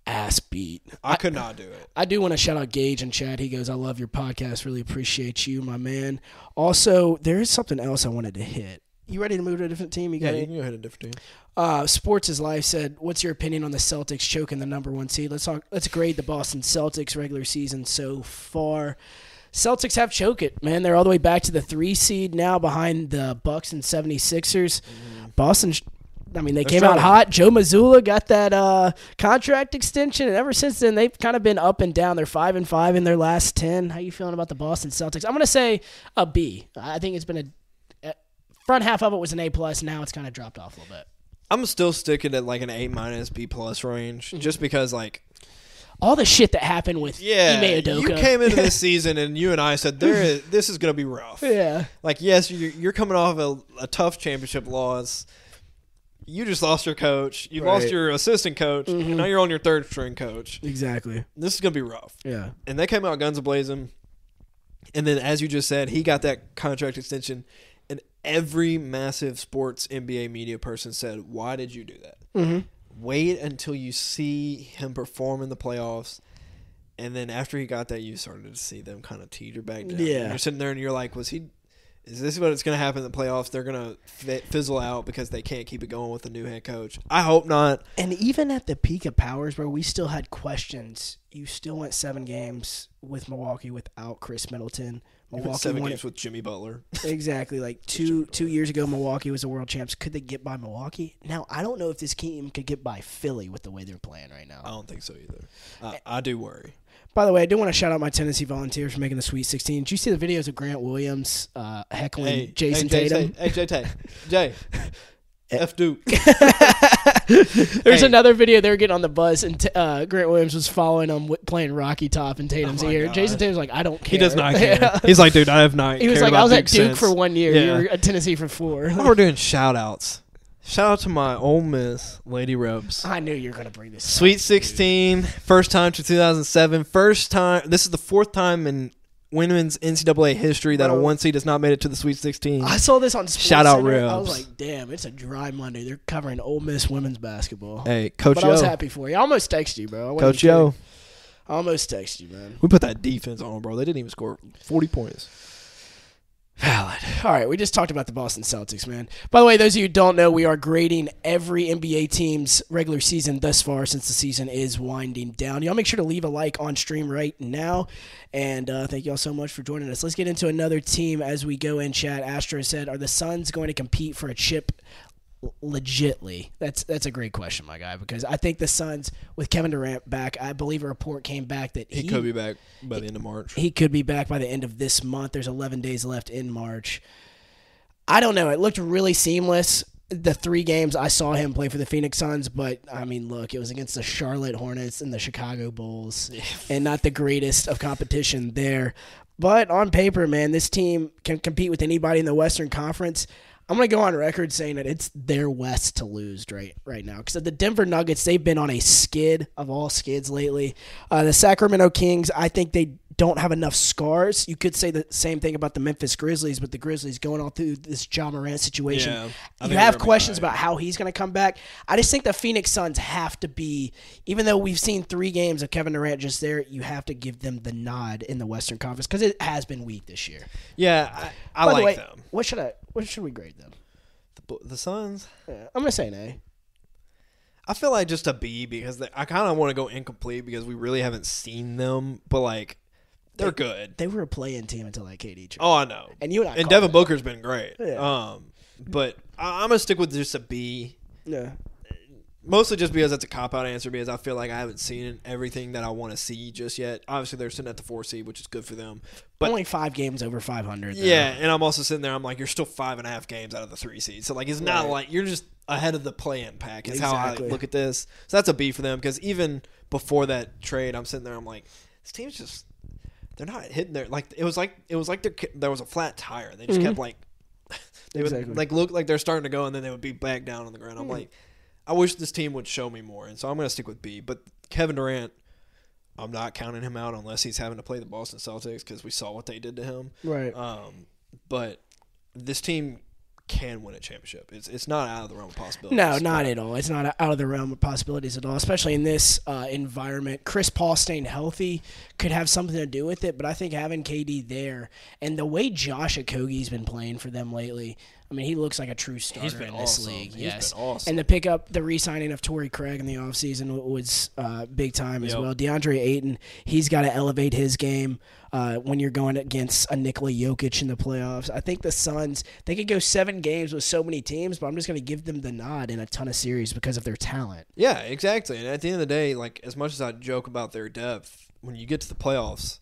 ass beat. I could not do it. I do want to shout out Gage and Chad. He goes, I love your podcast. Really appreciate you, my man. Also, there is something else I wanted to hit. You ready to move to a different team? You Yeah, you can go ahead and different team. Uh, Sports is Life said, "What's your opinion on the Celtics choking the number one seed?" Let's talk. Let's grade the Boston Celtics regular season so far. Celtics have choked it, man. They're all the way back to the three seed now, behind the Bucks and 76ers. Boston. I mean, they came out hot. Joe Mazzulla got that uh, contract extension, and ever since then, they've kind of been up and down. They're five and five in their last ten. How you feeling about the Boston Celtics? I'm gonna say a B. I think it's been a, a front half of it was an A plus. Now it's kind of dropped off a little bit. I'm still sticking at like an A minus B plus range, just because like all the shit that happened with yeah, Ime Udoka. you came into this <laughs> season and you and I said there is, <laughs> this is gonna be rough. yeah, Like yes, you're, you're coming off a, a tough championship loss. You just lost your coach. You lost your assistant coach. and now you're on your third string coach. exactly. This is gonna be rough. Yeah, and they came out guns a blazing. And then, as you just said, he got that contract extension, and every massive sports NBA media person said, "Why did you do that? mm-hmm. Wait until you see him perform in the playoffs." And then after he got that, you started to see them kind of teeter back down. Yeah. And you're sitting there and you're like, "Was he? Is this what it's going to happen in the playoffs? They're going to fizzle out because they can't keep it going with the new head coach. I hope not. and even at the peak of powers, where we still had questions, you still went seven games with Milwaukee without Khris Middleton. Milwaukee seven games it with Jimmy Butler. <laughs> exactly like two two years ago. Milwaukee was the world champs. Could they get by Milwaukee? Now I don't know if this team could get by Philly with the way they're playing right now. I don't think so either. I, I do worry. By the way, I do want to shout out my Tennessee Volunteers for making the Sweet 16. Did you see the videos of Grant Williams uh, heckling Jayson hey, Jay, Tatum? Hey, Jay, Tay. <laughs> Jay, F Duke. <laughs> There's Hey. another video they were getting on the bus, and t- uh, Grant Williams was following them w- playing Rocky Top in Tatum's Oh ear. God. Jayson Tatum's like, I don't care. He does not care. <laughs> He's like, dude, I have not. he was cared like, I about was at Duke since. for one year. Yeah. You were at Tennessee for four. While we're doing shout outs, shout out to my Ole Miss Lady Rebs. I knew you were gonna bring this. up. Sweet 16, first time to 2007. First time. This is the fourth time in women's NCAA history that a one seed has not made it to the Sweet 16. I saw this on Sports Shout out Center. I was like, damn, it's a dry Monday. They're covering Ole Miss women's basketball. Hey, Coach but I was happy for you. I almost texted you, bro. Coach kidding. Yo. I almost texted you, man. We put that defense on, bro. They didn't even score 40 points. Valid. All right, we just talked about the Boston Celtics, man. By the way, those of you who don't know, we are grading every NBA team's regular season thus far since the season is winding down. Y'all make sure to leave a like on stream right now. And uh, thank y'all so much for joining us. Let's get into another team as we go in chat. Astro said, Are the Suns going to compete for a chip legitly? That's that's a great question, my guy, because I think the Suns, with Kevin Durant back, I believe a report came back that He, he, could be back by the end of March. he could be back by the end of this month. There's 11 days left in March. I don't know. It looked really seamless. The three games I saw him play for the Phoenix Suns, but I mean, look, it was against the Charlotte Hornets and the Chicago Bulls, and not the greatest of competition there. But on paper, man, this team can compete with anybody in the Western Conference. I'm gonna go on record saying that it's their West to lose right right now because the Denver Nuggets they've been on a skid of all skids lately. Uh, the Sacramento Kings I think they don't have enough scars. You could say the same thing about the Memphis Grizzlies, but the Grizzlies going all through this Ja Morant situation. Yeah, you have they're gonna be questions alright. about how he's going to come back. I just think the Phoenix Suns have to be, even though we've seen three games of Kevin Durant just there, you have to give them the nod in the Western Conference because it has been weak this year. Yeah, I, I By like the way, them. what should I? What should we grade them? The, the Suns. Yeah, I'm gonna say an A. I feel like just a B because they, I kind of want to go incomplete because we really haven't seen them, but like they're good. They were a play-in team until like KD. traded. Oh, I know. and you and I. And Devin. Booker's been great. Yeah. Um, but I, I'm gonna stick with just a B, Yeah. mostly just because that's a cop out answer because I feel like I haven't seen everything that I want to see just yet. Obviously, they're sitting at the four seed, which is good for them. But Only five games over 500. though. yeah, and I'm also sitting there. I'm like, you're still five and a half games out of the three seed, so like it's not Right. like you're just ahead of the play-in pack. Is how I Exactly. look at this. So that's a B for them because even before that trade, I'm sitting there. I'm like, this team's just they're not hitting their like it was like it was like there there was a flat tire. They just Mhm. kept like <laughs> they would Exactly. like look like they're starting to go, and then they would be back down on the ground. I'm Hmm. like, I wish this team would show me more, and so I'm gonna stick with B. But Kevin Durant. I'm not counting him out unless he's having to play the Boston Celtics because we saw what they did to him. Right. Um, but this team can win a championship. It's it's not out of the realm of possibility. No, not at all. It's not out of the realm of possibilities at all, especially in this uh, environment. Chris Paul staying healthy could have something to do with it, but I think having KD there and the way Josh Okogie's been playing for them lately, I mean, he looks like a true starter been in this awesome. league. He's yes. awesome. And the pickup, the re-signing of Torrey Craig in the offseason was uh, big time as Yep. well. DeAndre Ayton, he's got to elevate his game uh, when you're going against a Nikola Jokic in the playoffs. I think the Suns, they could go seven games with so many teams, but I'm just going to give them the nod in a ton of series because of their talent. Yeah, exactly. And at the end of the day, like as much as I joke about their depth, when you get to the playoffs,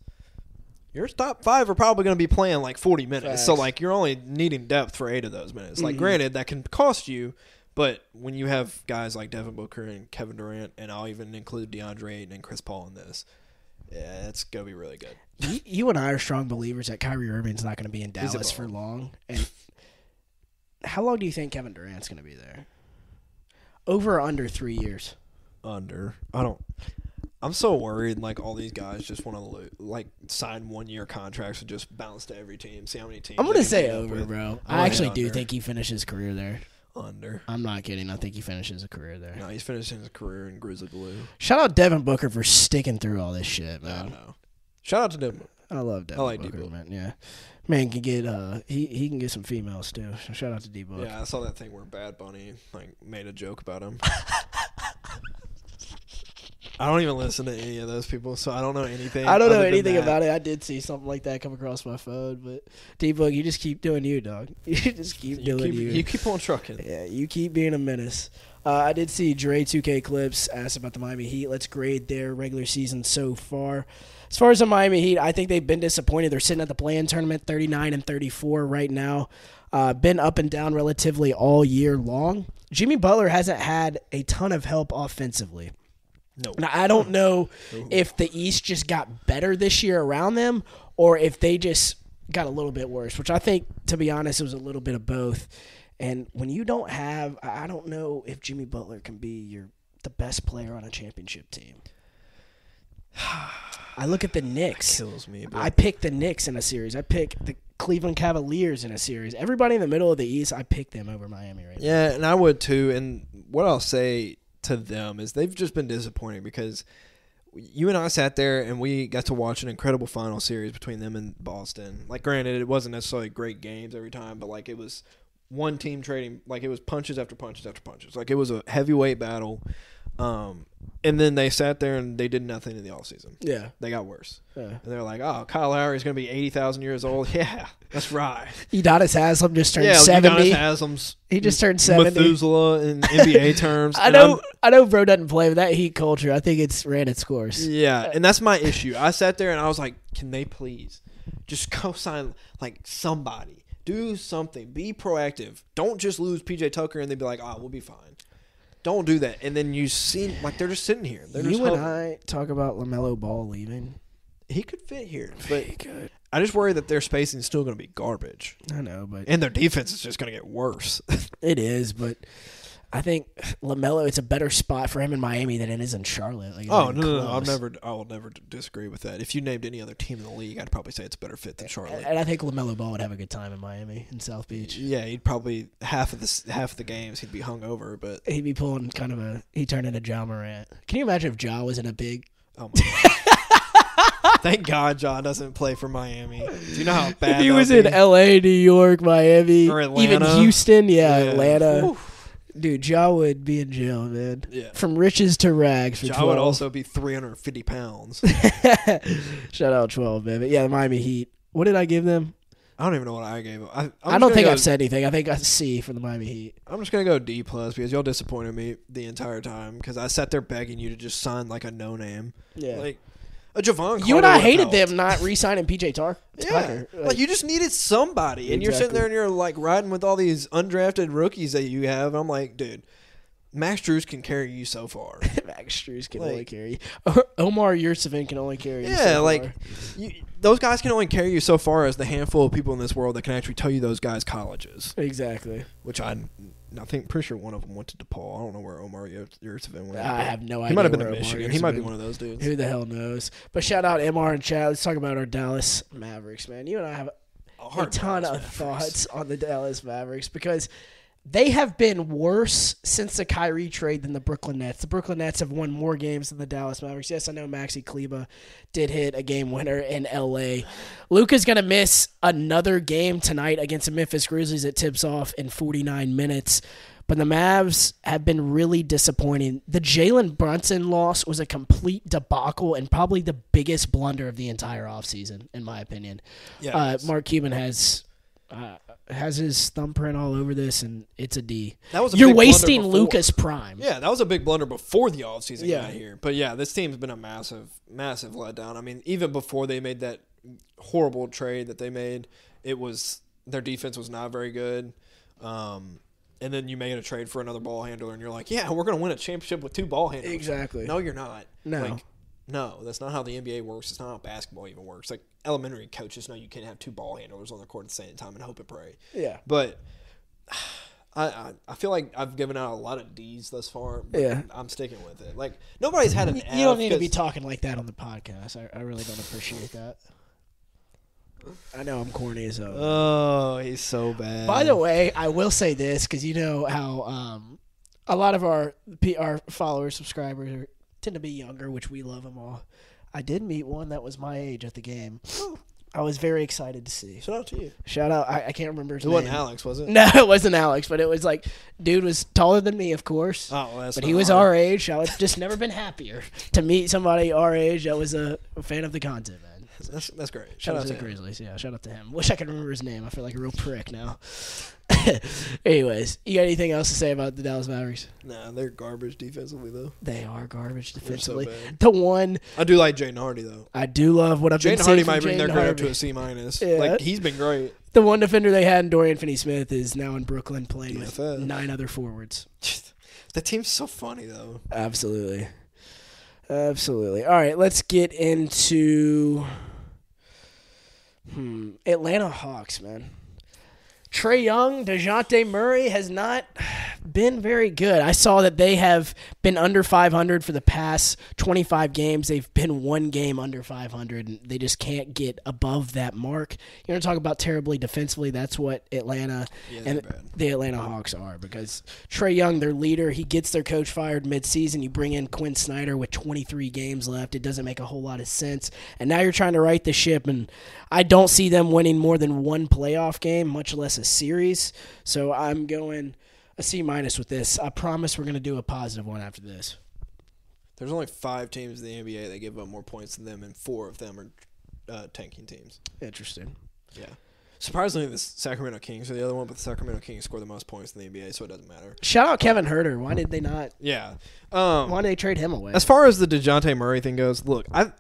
your top five are probably going to be playing like 40 minutes. So like you're only needing depth for eight of those minutes. Like Mhm. granted, that can cost you. But when you have guys like Devin Booker and Kevin Durant, and I'll even include DeAndre Ayton and Chris Paul in this, yeah, it's gonna be really good. You, you and I are strong believers that Kyrie Irving's not going to be in Dallas for long. And how long do you think Kevin Durant's going to be there? Over or under three years? under. I don't. I'm so worried. Like all these guys just want to like sign one year contracts and just bounce to every team. See how many teams. I'm gonna say over, with. bro. I'm I actually do under. think he finished his career there. Under. I'm not kidding. I think he finishes a career there. No, he's finishing his career in Grizzly Blue. Shout out Devin Booker for sticking through all this shit, I man. know. Shout out to Devin. I love Devin like Booker, D-Book. man. Yeah, man can get uh he he can get some females too. So shout out to D Book. Yeah, I saw that thing where Bad Bunny like made a joke about him. <laughs> I don't even listen to any of those people, so I don't know anything. I don't know anything about it. I did see something like that come across my phone, but D Bug, you just keep doing you, dog. <laughs> You just keep You doing keep, you. you keep on trucking. Yeah, you keep being a menace. Uh, I did see Dre 2K Clips asked about the Miami Heat. Let's grade their regular season so far. As far as the Miami Heat, I think they've been disappointed. They're sitting at the play-in tournament, 39 and 34 right now. Uh, been up and down relatively all year long. Jimmy Butler hasn't had a ton of help offensively. No. Now, I don't know if the East just got better this year around them or if they just got a little bit worse, which I think, to be honest, it was a little bit of both. And when you don't have, I don't know if Jimmy Butler can be your the best player on a championship team. <sighs> I look at the Knicks. Kills me. But I pick the Knicks in a series. I pick the Cleveland Cavaliers in a series. Everybody in the middle of the East, I pick them over Miami right now. Yeah, and I would too. And what I'll say to them is they've just been disappointing because you and I sat there and we got to watch an incredible final series between them and Boston. Like, granted, it wasn't necessarily great games every time, but like it was one team trading, like it was punches after punches after punches. Like it was a heavyweight battle. Um, and then they sat there and they did nothing in the offseason. Yeah. They got worse. yeah. And they're like, oh, Kyle Lowry's going to be 80,000 years old. <laughs> Yeah, that's right. Udonis Haslem just turned yeah, 70. Udonis Haslem's He just turned 70. Methuselah in <laughs> NBA terms. I know, I'm- I know, bro doesn't play with that heat culture. I think it's ran its course. Yeah, and that's my issue. I sat there and I was like, can they please just co-sign like somebody? Do something. Be proactive. Don't just lose PJ Tucker and they'd be like, oh, we'll be fine. Don't do that. And then you see, like, they're just sitting here. They're just You and hovering. I talk about LaMelo Ball leaving. He could fit here, but good. I just worry that their spacing is still going to be garbage, I know, but and their defense is just going to get worse. <laughs> it is. But I think LaMelo, it's a better spot for him in Miami than it is in Charlotte. Like, oh no, no, no! I'll never, I will never disagree with that. If you named any other team in the league, I'd probably say it's a better fit than Charlotte. And I think LaMelo Ball would have a good time in Miami in South Beach. Yeah, he'd probably half of the half of the games he'd be hungover, but He'd be pulling kind of a. He turned into Ja Morant. Can you imagine if Ja was in a big? oh my god. <laughs> Thank God Ja doesn't play for Miami. Do you know how <laughs> bad if he was in? L.A., New York, Miami, Or even Houston, yeah, Yeah. Atlanta. Whew. Dude, Ja would be in jail, man. Yeah. From riches to rags for Ja 12. would also be 350 pounds. <laughs> Shout out 12, man. But yeah, the Miami Heat. What did I give them? I don't even know what I gave him. I, I don't think gonna I've said anything. I think I C for the Miami Heat. I'm just gonna go D plus because y'all disappointed me the entire time because I sat there begging you to just sign like a no name, Yeah. like a Javon. you and I hated helped. them not re-signing PJ Tar- <laughs> Yeah, Tucker. like, you just needed somebody, and you're sitting there and you're like riding with all these undrafted rookies that you have. I'm like, dude, Max Strus can carry you so far. <laughs> Max Strus can Like- only carry. Omer Yurtseven can only carry. you yeah, so like far. you, those guys can only carry you so far as the handful of people in this world that can actually tell you those guys' colleges. exactly. Which I, I think pretty sure one of them went to DePaul. I don't know where Omer Yurtseven went. I have no idea. He might have been in Michigan. He might be one of those dudes. Who the hell knows? But shout out MR and Chad. Let's talk about our Dallas Mavericks, man. You and I have a Hard ton Dallas of Mavericks. thoughts on the Dallas Mavericks because they have been worse since the Kyrie trade than the Brooklyn Nets. The Brooklyn Nets have won more games than the Dallas Mavericks. Yes, I know Maxi Kleber did hit a game winner in LA. Luka's going to miss another game tonight against the Memphis Grizzlies. It tips off in 49 minutes. But the Mavs have been really disappointing. The Jalen Brunson loss was a complete debacle and probably the biggest blunder of the entire offseason, in my opinion. Yeah, Uh, Mark Cuban has uh, has his thumbprint all over this, and it's a D. that was a You're wasting. Luka's Prime. Yeah, that was a big blunder before the offseason Yeah. got here. But yeah, this team's been a massive, massive letdown. I mean, even before they made that horrible trade that they made, it was their defense was not very good. Um, and then you made a trade for another ball handler, and you're like, yeah, we're going to win a championship with two ball handlers. Exactly. No, you're not. No. Like, no, that's not how the NBA works. It's not how basketball even works. Like elementary coaches know you can't have two ball handlers on the court at the same time and hope and pray. Yeah. But <sighs> I, I feel like I've given out a lot of D's thus far. Yeah. I'm sticking with it. Like nobody's had an. You F don't need to be talking like that on the podcast. I, I really don't appreciate that. I know I'm corny as hell. Oh, he's so bad. By the way, I will say this because you know how um, a lot of our our followers, subscribers are, tend to be younger, which we love them all. I did meet one that was my age at the game. I was very excited to see. shout out to you. Shout out! I, I can't remember his It name. wasn't Alex, was it? <laughs> No, it wasn't Alex, but it was like, dude was taller than me, of course. Oh, well, that's but not he was hard. our age. I was just never been happier to meet somebody our age that was a, a fan of the content. That's that's great. Shout Shout out to the. Grizzlies. Yeah, shout out to him. Wish I could remember his name. I feel like a real prick now. <laughs> Anyways, you got anything else to say about the Dallas Mavericks? Nah, they're garbage defensively though. They are garbage They're so defensively. the one I do like Jaden Hardy though. I do love what I've been Jaden seeing Hardy might bring their grade up to a C minus. Yeah. Like he's been great. The one defender they had in Dorian Finney-Smith is now in Brooklyn playing with nine other forwards. <laughs> the team's so funny though. Absolutely. Absolutely. All right, let's get into hmm, Atlanta Hawks, man. Trae Young, Dejounte Murray has not been very good. I saw that they have been under 500 for the past 25 games. They've been one game under 500, and they just can't get above that mark. You're going to talk about terribly defensively? That's what Atlanta Yeah, and bad. the Atlanta Hawks are because Trae Young, their leader, he gets their coach fired midseason. You bring in Quin Snyder with 23 games left. It doesn't make a whole lot of sense. And now you're trying to right the ship, and I don't see them winning more than one playoff game, much less a series. So I'm going a C minus with this. I promise we're going to do a positive one after this. There's only five teams in the NBA that give up more points than them, and four of them are uh, tanking teams. Interesting. Yeah. Surprisingly, the Sacramento Kings are the other one, but the Sacramento Kings score the most points in the NBA, so it doesn't matter. Shout out Kevin Huerter. Why did they not? Yeah. Um, Why did they trade him away? As far as the Dejounte Murray thing goes, look, I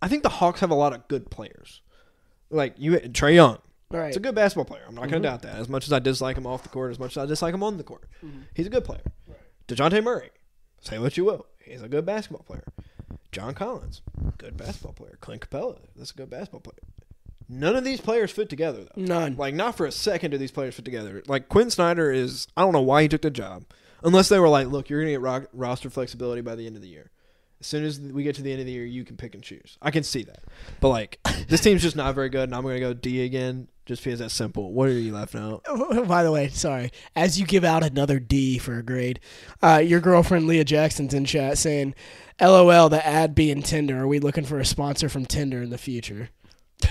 I think the Hawks have a lot of good players. Like you, Trae Young, right. it's a good basketball player. I'm not going to doubt that. As much as I dislike him off the court, as much as I dislike him on the court, Mhm. he's a good player. Dejounte Murray, say what you will, he's a good basketball player. John Collins, good basketball player. Clint Capela, that's a good basketball player. None of these players fit together though. None. Like not for a second do these players fit together. Like Quin Snyder is I don't know why he took the job. Unless they were like, look, you're gonna get ro- roster flexibility by the end of the year. As soon as we get to the end of the year, you can pick and choose. I can see that. But like <laughs> this team's just not very good and I'm gonna go D again just because that's simple. What are you laughing out? <laughs> By the way, sorry. As you give out another D for a grade, uh, your girlfriend Leah Jackson's in chat saying, "LOL, the ad being Tinder. Are we looking for a sponsor from Tinder in the future?" <laughs>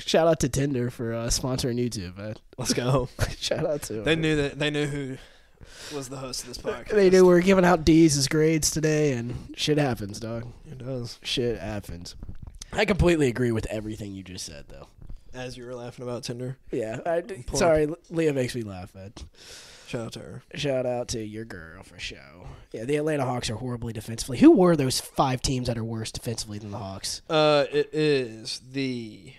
Shout out to Tinder for uh, sponsoring YouTube. Man. Let's go. Shout out to they them. knew that they knew who was the host of this podcast. They knew we were giving out D's as grades today, and shit happens, dog. it does. Shit happens. I completely agree with everything you just said, though. As you were laughing about Tinder. Yeah, I, Pull sorry, Leah makes me laugh. Man. Shout out to her. Shout out to your girl for show. Yeah, the Atlanta Hawks are horribly defensively. Who were those five teams that are worse defensively than the Hawks? Uh it is the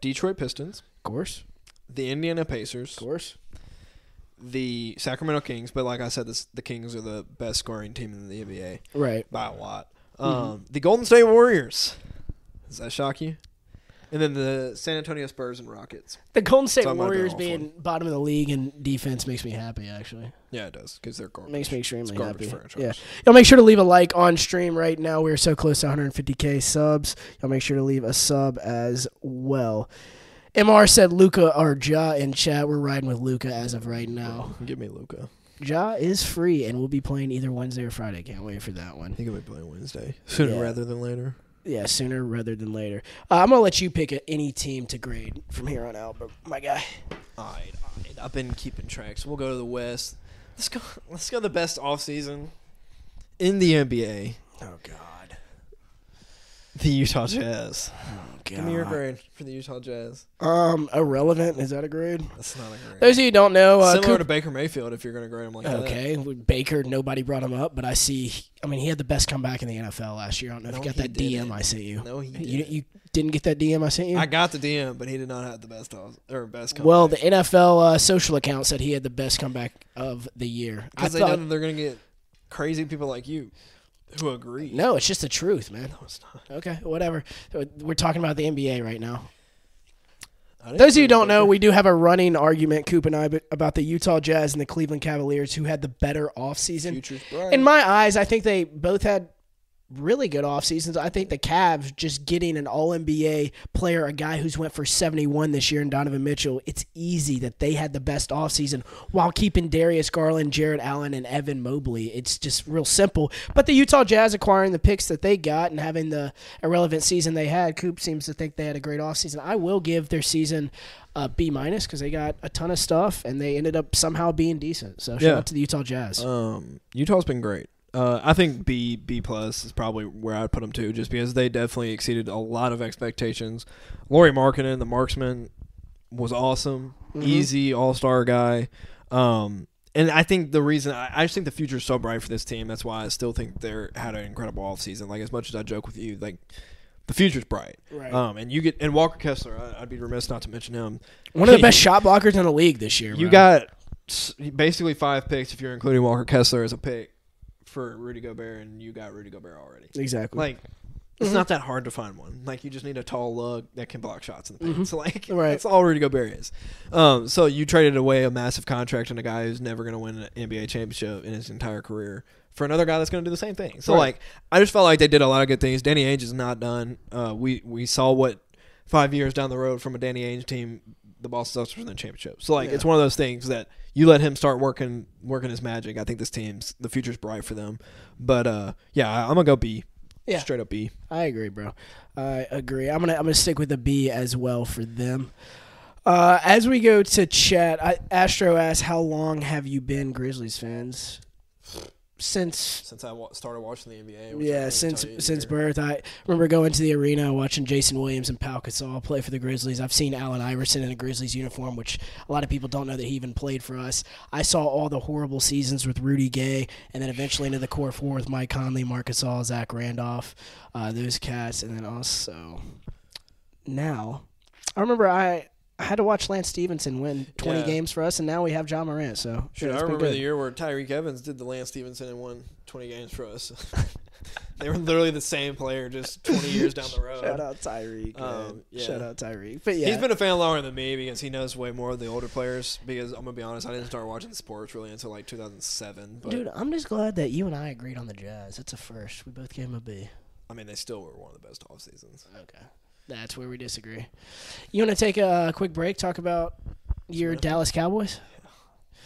Detroit Pistons, Of course, the Indiana Pacers, of course. The Sacramento Kings, but like I said, this, the Kings are the best scoring team in the NBA Right. by a lot. Mm-hmm. Um, the Golden State Warriors. Does that shock you? And then the San Antonio Spurs and Rockets. The Golden State So I'm gonna go Warriors being bottom of the league in defense makes me happy. Actually, Yeah, it does because they're garbage. makes me extremely It's garbage happy. franchise. Yeah, y'all make sure to leave a like on stream right now. We're so close to 150k subs. Y'all make sure to leave a sub as well. Mr said Luka or Ja in chat. We're riding with Luka as of right now. Give me Luka. Ja is free and we'll be playing either Wednesday or Friday. Can't wait for that one. I think I'll be playing Wednesday sooner Yeah. rather than later. Yeah, sooner rather than later. Uh, I'm gonna let you pick a, any team to grade from here on out, but my guy. All right, all right. I've been keeping track, so we'll go to the West. Let's go. <laughs> Let's go. The best off season in the NBA. Oh God. The Utah Jazz. Oh God. Give me your grade for the Utah Jazz. Um, irrelevant. Is that a grade? That's not a grade. Those of you who don't know, uh, Similar Coop- to Baker Mayfield, if you're going to grade him like that. okay, Baker, nobody brought him up, but I see. I mean, he had the best comeback in the NFL last year. I don't know if No, you got he that DM didn't. I sent you. No, he You, didn't. you didn't get that DM I sent you. I got the DM, but he did not have the best off, or best. well, the NFL uh, social account said he had the best comeback of the year. I because they know thought, that they're going to get crazy people like you who agree. no, it's just the truth, man. no, it's not. Okay, whatever. We're talking about the NBA right now. Those of you who don't know, we do have a running argument, Coop and I, about the Utah Jazz and the Cleveland Cavaliers, who had the better offseason. In my eyes, I think they both had really good off seasons. I think the Cavs just getting an All NBA player, a guy who's went for 71 this year, and Donovan Mitchell. It's easy that they had the best off season while keeping Darius Garland, Jarrett Allen, and Evan Mobley. It's just real simple. But the Utah Jazz acquiring the picks that they got and having the irrelevant season they had, Coop seems to think they had a great off season. I will give their season. a B minus because they got a ton of stuff and they ended up somehow being decent. So shout Yeah. out to the Utah Jazz. Um, Utah's been great. Uh, I think B B plus is probably where I'd put them too, just because they definitely exceeded a lot of expectations. Lauri Markkanen, the marksman, was awesome, Mhm. easy all star guy. Um, and I think the reason I, I just think the future is so bright for this team. That's why I still think they're had an incredible offseason. Like as much as I joke with you, like the future's bright. Right. Um, and you get and Walker Kessler, I, I'd be remiss not to mention him. One of the <laughs> best shot blockers in the league this year. You bro. got basically five picks if you're including Walker Kessler as a pick for Rudy Gobert, and you got Rudy Gobert already. exactly Like, it's Mhm. not that hard to find one. Like, you just need a tall lug that can block shots in the paint. Mhm. So, <laughs> like, Right. that's all Rudy Gobert is. Um, so you traded away a massive contract on a guy who's never going to win an NBA championship in his entire career for another guy that's going to do the same thing. So, Right. like, I just felt like they did a lot of good things. Danny Ainge is not done. Uh, we we saw what five years down the road from a Danny Ainge team the Boston Celtics win the championship. So like Yeah. it's one of those things that you let him start working working his magic. I think this team's the future's bright for them. But uh, yeah, I- I'm gonna go B. Yeah. straight up B. I agree, bro. I agree. I'm gonna I'm gonna stick with a B as well for them. Uh, as we go to chat, I, Astro asks, "How long have you been Grizzlies fans?" Since Since I wa- started watching the NBA, yeah, since since birth, I remember going to the arena watching Jason Williams and Pau Gasol play for the Grizzlies. I've seen Allen Iverson in a Grizzlies uniform, which a lot of people don't know that he even played for us. I saw all the horrible seasons with Rudy Gay, and then eventually into the core four with Mike Conley, Marc Gasol, Zach Randolph, uh, those cats, and then also now, I remember I. I had to watch Lance Stephenson win 20 Yeah. games for us, and now we have Ja Morant. So Shit, yeah, I remember the year where Tyreke Evans did the Lance Stephenson and won 20 games for us. <laughs> they were literally the same player, just 20 years down the road. Shout out Tyreke. Um, yeah. Shout out Tyreke. But yeah, He's been a fan longer than me because he knows way more of the older players. Because I'm gonna be honest, I didn't start watching sports really until like 2007. But Dude, I'm just glad that you and I agreed on the Jazz. It's a first. We both gave him a B. I mean, they still were one of the best off seasons. Okay. That's where we disagree. You want to take a quick break, talk about your Sure. Dallas Cowboys?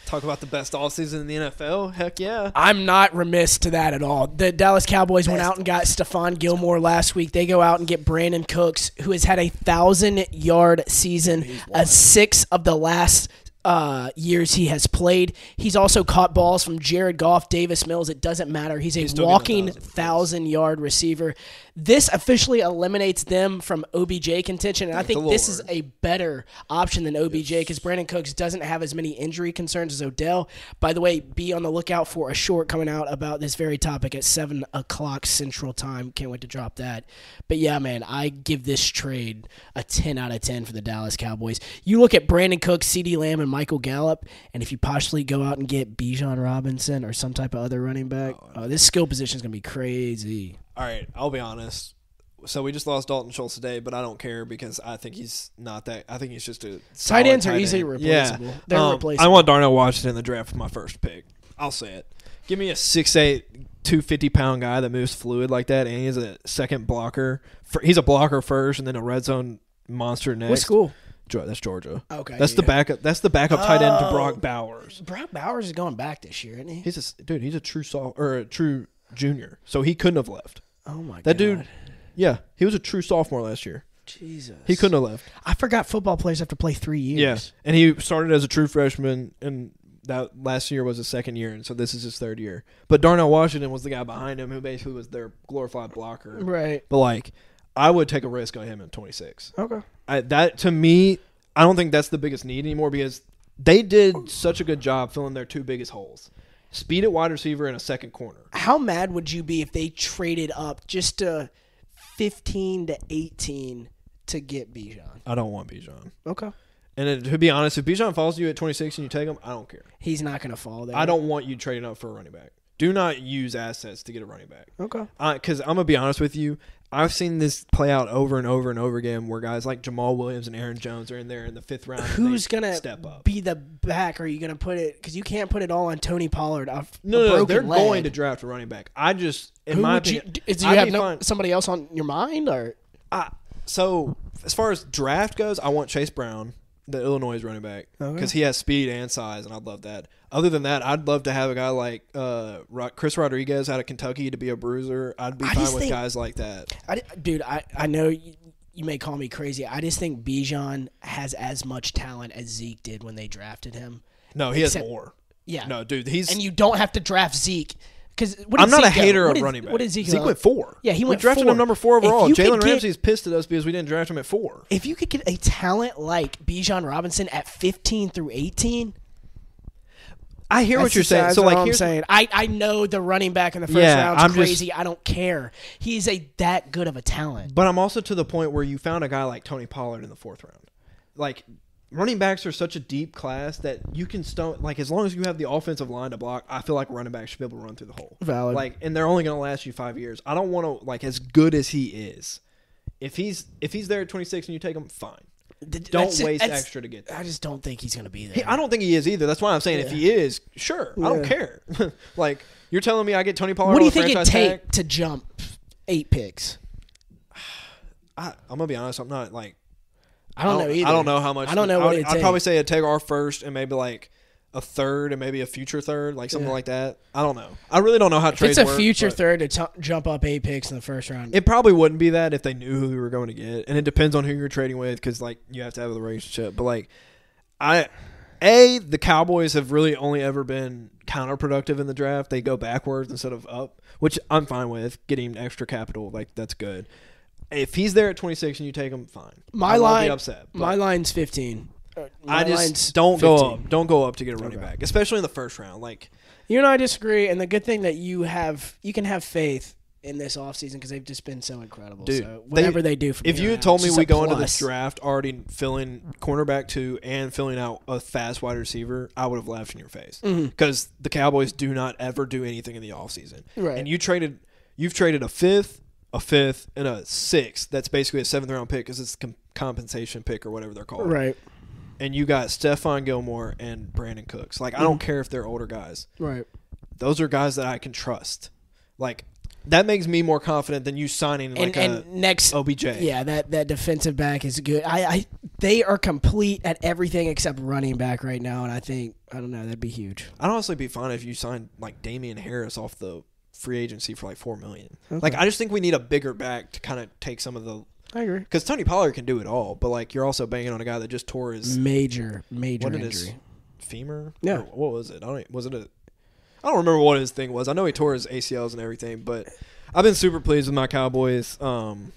Talk about the best off season in the NFL. Heck yeah. I'm not remiss to that at all. The Dallas Cowboys went out and got Stephon Gilmore last week. They go out and get Brandin Cooks, who has had a thousand yard season, a six of the last uh, years he has played. He's also caught balls from Jared Goff, Davis Mills. It doesn't matter. He's a He's still getting a walking thousand. yard receiver. This officially eliminates them from OBJ contention, and I think this is a better option than OBJ because Brandin Cooks doesn't have as many injury concerns as Odell. By the way, be on the lookout for a short coming out about this very topic at 7 o'clock Central Time. Can't wait to drop that. But yeah, man, I give this trade a 10 out of 10 for the Dallas Cowboys. You look at Brandin Cooks, CeeDee Lamb, and Michael Gallup, and if you possibly go out and get Bijan Robinson or some type of other running back, uh, this skill position is going to be crazy. All right, I'll be honest. So we just lost Dalton Schultz today, but I don't care because I think he's not that. I think he's just a Tight ends are tight easily end. replaceable. Yeah. They're Um, replaceable. I want Darnell Washington in the draft for my first pick. I'll say it. Give me a 6'8", 250 pound guy that moves fluid like that, and he's a second blocker. He's a blocker first, and then a red zone monster next. What school? That's Georgia. Okay. That's the backup. That's the backup tight end to Oh. Brock Bowers. Brock Bowers is going back this year, isn't he? He's a dude. He's a true soft or a true junior, so he couldn't have left. Oh my god. That dude- Yeah, he was a true sophomore last year. Jesus. He couldn't have left. I forgot football players have to play three years. Yeah, and he started as a true freshman, and that last year was his second year, and so this is his third year. But Darnell Washington was the guy behind him who basically was their glorified blocker. Right. But like, I would take a risk on him at 26. Okay. I, that to me, I don't think that's the biggest need anymore because they did such a good job filling their two biggest holes: speed at wide receiver and a second corner. How mad would you be if they traded up just to fifteen to eighteen to get Bijan? I don't want Bijan. Okay. And it, to be honest, if Bijan falls to you at 26 and you take him, I don't care. He's not going to fall there. I don't want you trading up for a running back. Do not use assets to get a running back. Okay. Because I'm gonna be honest with you, I've seen this play out over and over and over again, where guys like Jamaal Williams and Aaron Jones are in there in the fifth round. Who's gonna step up? be the back? Or are you gonna put it? Because you can't put it all on Tony Pollard. Off No, no, they're leg. going to draft a running back. I just, in Who my you? opinion, d- Do you I'd have no, fine- somebody else on your mind? Or I, so as far as draft goes, I want Chase Brown, the Illinois running back, Okay. because he has speed and size, and I'd love that. Other than that, I'd love to have a guy like uh, Chris Rodriguez out of Kentucky to be a bruiser. I'd be I fine with think- guys like that. I, dude, I, I know you, you may call me crazy. I just think Bijan has as much talent as Zeke did when they drafted him. No, he has more. Yeah. No, dude, he's And you don't have to draft Zeke because what did I'm not a Zeke go? hater of running back. What did Zeke? Zeke went four. Yeah, he we went drafted four. him number four overall. Jalen Ramsey's pissed at us because we didn't draft him at four. If you could get a talent like Bijan Robinson at 15 through 18, I hear what you're saying. So like, I'm saying. I, I know the running back in the first Yeah, round's I'm just- crazy. I don't care. He's a that good of a talent. But I'm also to the point where you found a guy like Tony Pollard in the fourth round. Like running backs are such a deep class that you can stone like as long as you have the offensive line to block, I feel like running backs should be able to run through the hole. Valid. Like and they're only gonna last you five years. I don't wanna like as good as he is. If he's if he's there at twenty six and you take him, fine. Th- Don't that's- waste that's- extra to get there. I just don't think he's going to be there. He, I don't think he is either. That's why I'm saying if he is, sure. I don't care. <laughs> like you're telling me I get Tony Pollard what do you think it'd take tag? to jump eight picks? I, I'm gonna be honest. I'm not like I don't, know either. I don't know how much. I don't know I what would, it'd I'd take. probably say I'd take our first and maybe like a third and maybe a future third, like something yeah. like that. I don't know. I really don't know how if trades. It's a future third to t- jump up eight picks in the first round. It probably wouldn't be that if they knew who we were going to get, and it depends on who you're trading with because like you have to have the relationship. But like, I, a the Cowboys have really only ever been counterproductive in the draft. They go backwards instead of up, which I'm fine with. Getting extra capital, like that's good. If he's there at 26 and you take him, fine. My I line upset. But. My line's 15. I just don't go up. Don't go up to get a running Okay. back, especially in the first round. Like You and I disagree, and the good thing that you have, you can have faith in this offseason because they've just been so incredible. Dude, so whatever they, do from if you had told me we go into plus. this draft already filling cornerback two and filling out a fast wide receiver, I would have laughed in your face mm-hmm. because the Cowboys do not ever do anything in the offseason. Right. And you traded, you've traded a fifth, a fifth, and a sixth. That's basically a seventh round pick because it's com- compensation pick or whatever they're called. right, And you got Stephon Gilmore and Brandin Cooks. Like I Mm-hmm. don't care if they're older guys. right. those are guys that I can trust. Like that makes me more confident than you signing like and, a and next, OBJ. yeah, that that defensive back is good. I, I, they are complete at everything except running back right now, and I think I don't know that'd be huge. I'd honestly be fine if you signed like Damien Harris off the free agency for like four million. Okay. Like I just think we need a bigger back to kind of take some of the I agree. because Tony Pollard can do it all, but like you're also banging on a guy that just tore his Major, major what did injury. his femur. Yeah. Or what was it? I don't. Was it a? I don't remember what his thing was. I know he tore his ACLs and everything, but I've been super pleased with my Cowboys. Um,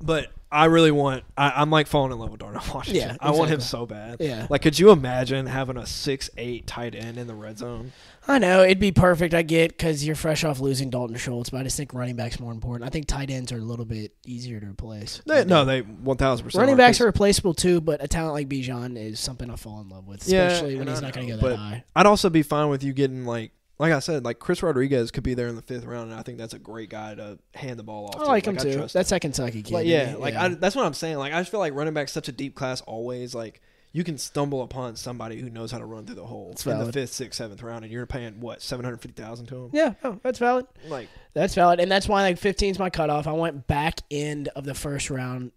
but I really want. I, I'm like falling in love with Darnell <laughs> Washington. Yeah, I want him so bad. Yeah. Like, could you imagine having a six eight tight end in the red zone? I know it'd be perfect. I get because you're fresh off losing Dalton Schultz, but I just think running backs more important. I think tight ends are a little bit easier to replace. They, no, they one thousand percent. running backs are replaceable too, but a talent like Bijan is something I fall in love with, Yeah, especially when he's I not going to go that but- high. I'd also be fine with you getting like. Like I said, like Chris Rodriguez could be there in the fifth round, and I think that's a great guy to hand the ball off. I to. like him too. That's that Kentucky kid. Like, isn't yeah, like I, that's what I'm saying. Like I just feel like running back such a deep class always. Like you can stumble upon somebody who knows how to run through the hole That's in the fifth, sixth, seventh round, and you're paying what seven hundred fifty thousand to him. yeah, oh, that's valid. Like That's valid, and that's why like 15 is my cutoff. I went back end of the first round,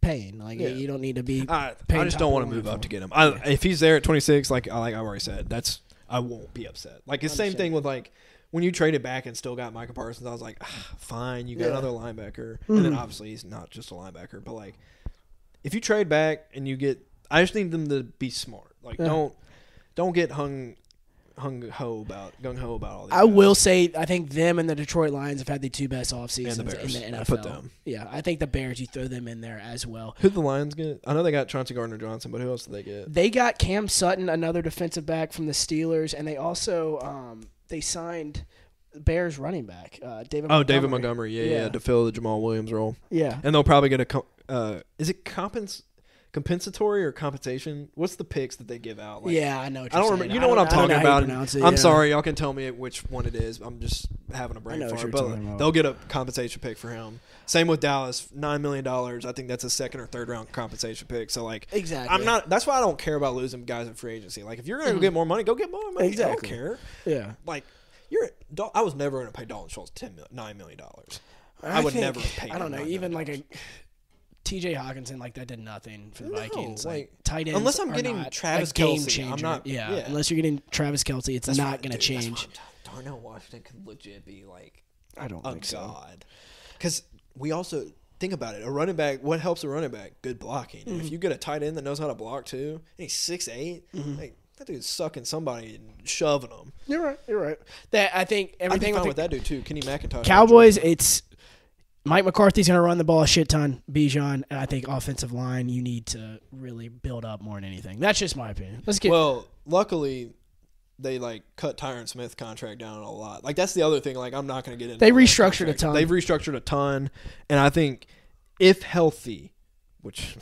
paying. Like Yeah. you don't need to be. I, I just don't want to move up to get him. I, Yeah. If he's there at twenty six, like I like I've already said, that's I won't be upset. Like the same thing with like when you traded back and still got Micah Parsons. I was like, ah, fine, you got Yeah. another linebacker, and then Mhm. obviously he's not just a linebacker, but like if you trade back and you get, I just need them to be smart. Like Yeah. don't don't get hung hung ho about gung ho about all these. I guys. will say, I think them and the Detroit Lions have had the two best off seasons the in Bears. the I NFL. put them. Yeah, I think the Bears. You throw them in there as well. Who'd the Lions get? I know they got Chauncey Gardner Johnson, but who else did they get? They got Cam Sutton, another defensive back from the Steelers, and they also um, they signed Bears running back uh, David. Oh, David Montgomery. Montgomery, yeah, yeah, Yeah. to fill the Jamaal Williams role, Yeah, and they'll probably get a. Uh, is it compens compensatory or compensation? What's the picks that they give out? Like, yeah, I know. What I don't saying. remember. You know what I'm talking know how you about. it, I'm sorry, y'all can tell me which one it is. I'm just having a brain fart. But they'll get a compensation pick for him. Same with Dallas, nine million dollars. I think that's a second or third round compensation pick. So like, Exactly. I'm not. That's why I don't care about losing guys in free agency. Like, if you're gonna go Mhm. get more money, go get more money. Exactly. I don't care. Yeah, Like, you're. I was never gonna pay Dalton Schultz ten mil, dollars. I would think- never pay I don't know. Even like a T.J. Hockenson, like that did nothing for the No, Vikings. like, Like tight ends, unless I'm getting Travis Kelce, game I'm not- yeah, yeah. unless you're getting Travis Kelce, it's That's not going to dude, that's why change. Darnell Washington could legit be like I don't a think so. god. Because we also think about it. A running back. What helps a running back? Good blocking. Mm-hmm. if you get a tight end that knows how to block too, and he's six eight, like that dude's sucking somebody and shoving them. You're right. You're right. That I think everything fine with with that dude too. Kenny McIntosh. Cowboys. It's Mike McCarthy's going to run the ball a shit ton. Bijan, and I think offensive line. You need to really build up more than anything. That's just my opinion. Let's get. Well, luckily, they like cut Tyron Smith contract down a lot. Like that's the other thing. Like I'm not going to get into. They restructured a ton. They've restructured a ton, and I think if healthy, which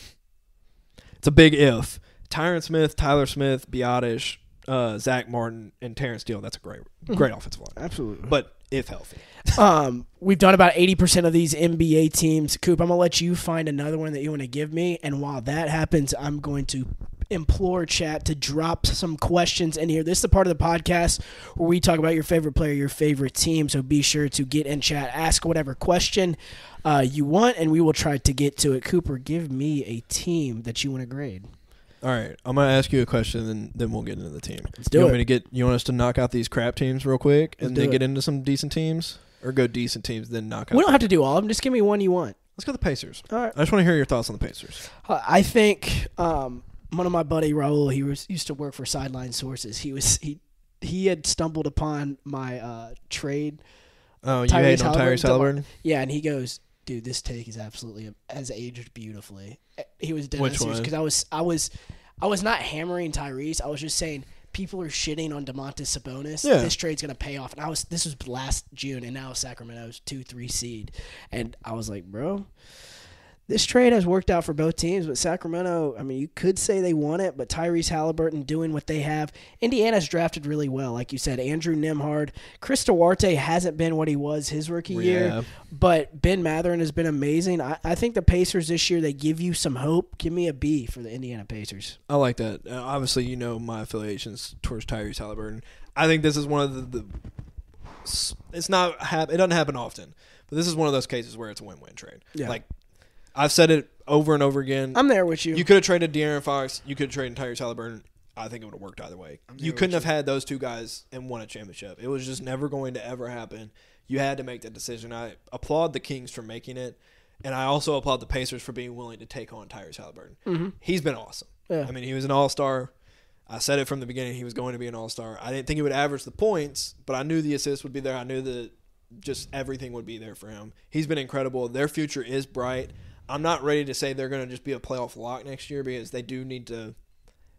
<laughs> it's a big if, Tyron Smith, Tyler Smith, Biadasz, uh, Zack Martin, and Terence Steele. That's a great, great offensive line. Absolutely. But if healthy, Um, we've done about eighty percent of these NBA teams. Coop, I'm gonna let you find another one that you want to give me, and while that happens, I'm going to implore chat to drop some questions in here. This is the part of the podcast where we talk about your favorite player, your favorite team. So be sure to get in chat, ask whatever question uh, you want, and we will try to get to it. Cooper, give me a team that you want to grade. All right. I'm going to ask you a question, and then we'll get into the team. Let's do you want it. me to get? You want us to knock out these crap teams real quick, and do then it. get into some decent teams, or go decent teams, then knock out. We don't have to do all of them. Just give me one you want. Let's go the Pacers. All right. I just want to hear your thoughts on the Pacers. Uh, I think um, one of my buddy Raul, he was used to work for Sideline Sources. He was he he had stumbled upon my uh, trade. Oh, you Tyrese hating on Tyrese Halliburton? Yeah, and he goes, "Dude, this take is absolutely has aged beautifully." Eh, He was dead serious because I was I was I was not hammering Tyrese. I was just saying people are shitting on Domantas Sabonis. Yeah. This trade's gonna pay off. And I was this was last June, and now Sacramento's two three seed, and I was like, bro. This trade has worked out for both teams, but Sacramento, I mean, you could say they won it, but Tyrese Halliburton doing what they have. Indiana's drafted really well. Like you said, Andrew Nembhard. Chris Duarte hasn't been what he was his rookie Yeah. year, but Ben Mathurin has been amazing. I, I think the Pacers this year, they give you some hope. Give me a B for the Indiana Pacers. I like that. Uh, obviously, you know my affiliations towards Tyrese Halliburton. I think this is one of the. the it's not. It doesn't happen often, but this is one of those cases where it's a win-win trade. Yeah. Like I've said it over and over again. I'm there with you. You could have traded De'Aaron Fox. You could have traded Tyrese Halliburton. I think it would have worked either way. You couldn't have had those two guys and won a championship. It was just never going to ever happen. You had to make that decision. I applaud the Kings for making it, and I also applaud the Pacers for being willing to take on Tyrese Halliburton. Mm-hmm. He's been awesome. Yeah. I mean, he was an All Star. I said it from the beginning. He was going to be an All Star. I didn't think he would average the points, but I knew the assists would be there. I knew that just everything would be there for him. He's been incredible. Their future is bright. I'm not ready to say they're going to just be a playoff lock next year because they do need to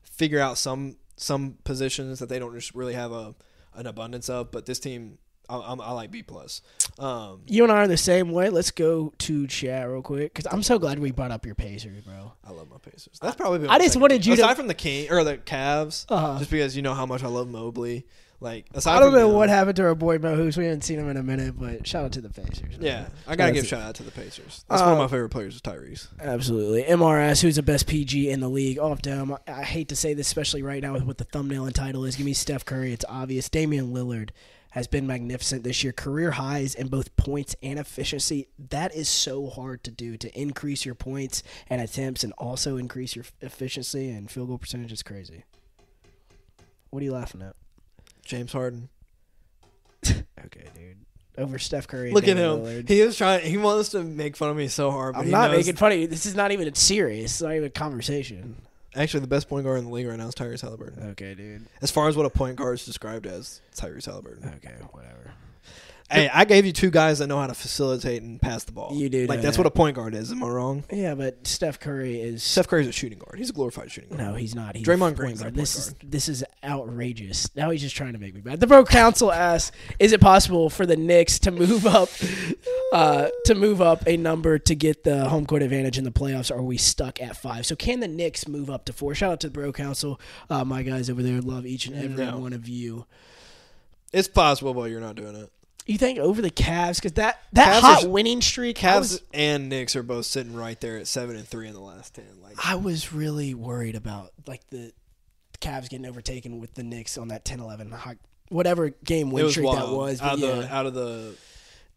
figure out some some positions that they don't just really have a an abundance of. But this team, I, I'm, I like B plus. Um, you and I are the same way. Let's go to chat real quick because I'm so glad we brought up your Pacers, bro. I love my Pacers. That's probably. Been I just wanted you to- aside from the King or the Cavs, Uh-huh. just because you know how much I love Mobley. Like I don't know what happened to our boy Mo Hoops. We haven't seen him in a minute, but shout out to the Pacers. Yeah, I gotta give out shout out to the Pacers. That's one of Uh, my favorite players, is Tyrese. Absolutely. MRS, who's the best PG in the league. Off. I, I hate to say this, especially right now with what the thumbnail and title is. Give me Steph Curry. It's obvious. Damian Lillard has been magnificent this year. Career highs in both points and efficiency. That is so hard to do to increase your points and attempts and also increase your efficiency and field goal percentage is crazy. What are you laughing at? James Harden. <laughs> Okay, dude. Over Steph Curry. Look at Damian him. Lillard. He is trying. He wants to make fun of me so hard. But I'm he not knows- making fun of you. This is not even a serious. It's not even a conversation. Actually, the best point guard in the league right now is Tyrese Halliburton. Okay, dude. As far as what a point guard is described as, Tyrese Halliburton. Okay, whatever. Hey, I gave you two guys that know how to facilitate and pass the ball. You do Like that's that. what a point guard is. Am I wrong? Yeah, but Steph Curry is Steph Curry's a shooting guard. He's a glorified shooting guard. no, he's not. He's Draymond Green's guard. This is this is outrageous. Now he's just trying to make me bad. The Bro Council asks, "Is it possible for the Knicks to move up, uh, to move up a number to get the home court advantage in the playoffs? Or are we stuck at five? So can the Knicks move up to four? Shout out to the Bro Council, uh, my guys over there. Love each and every No. one of you. It's possible, but you're not doing it. You think over the Cavs because that that Cavs hot are- winning streak? Cavs was, and Knicks are both sitting right there at seven and three in the last ten. Like I was really worried about like the Cavs getting overtaken with the Knicks on that 10-11 hot, whatever game win streak wild. that was. out of yeah, the out of the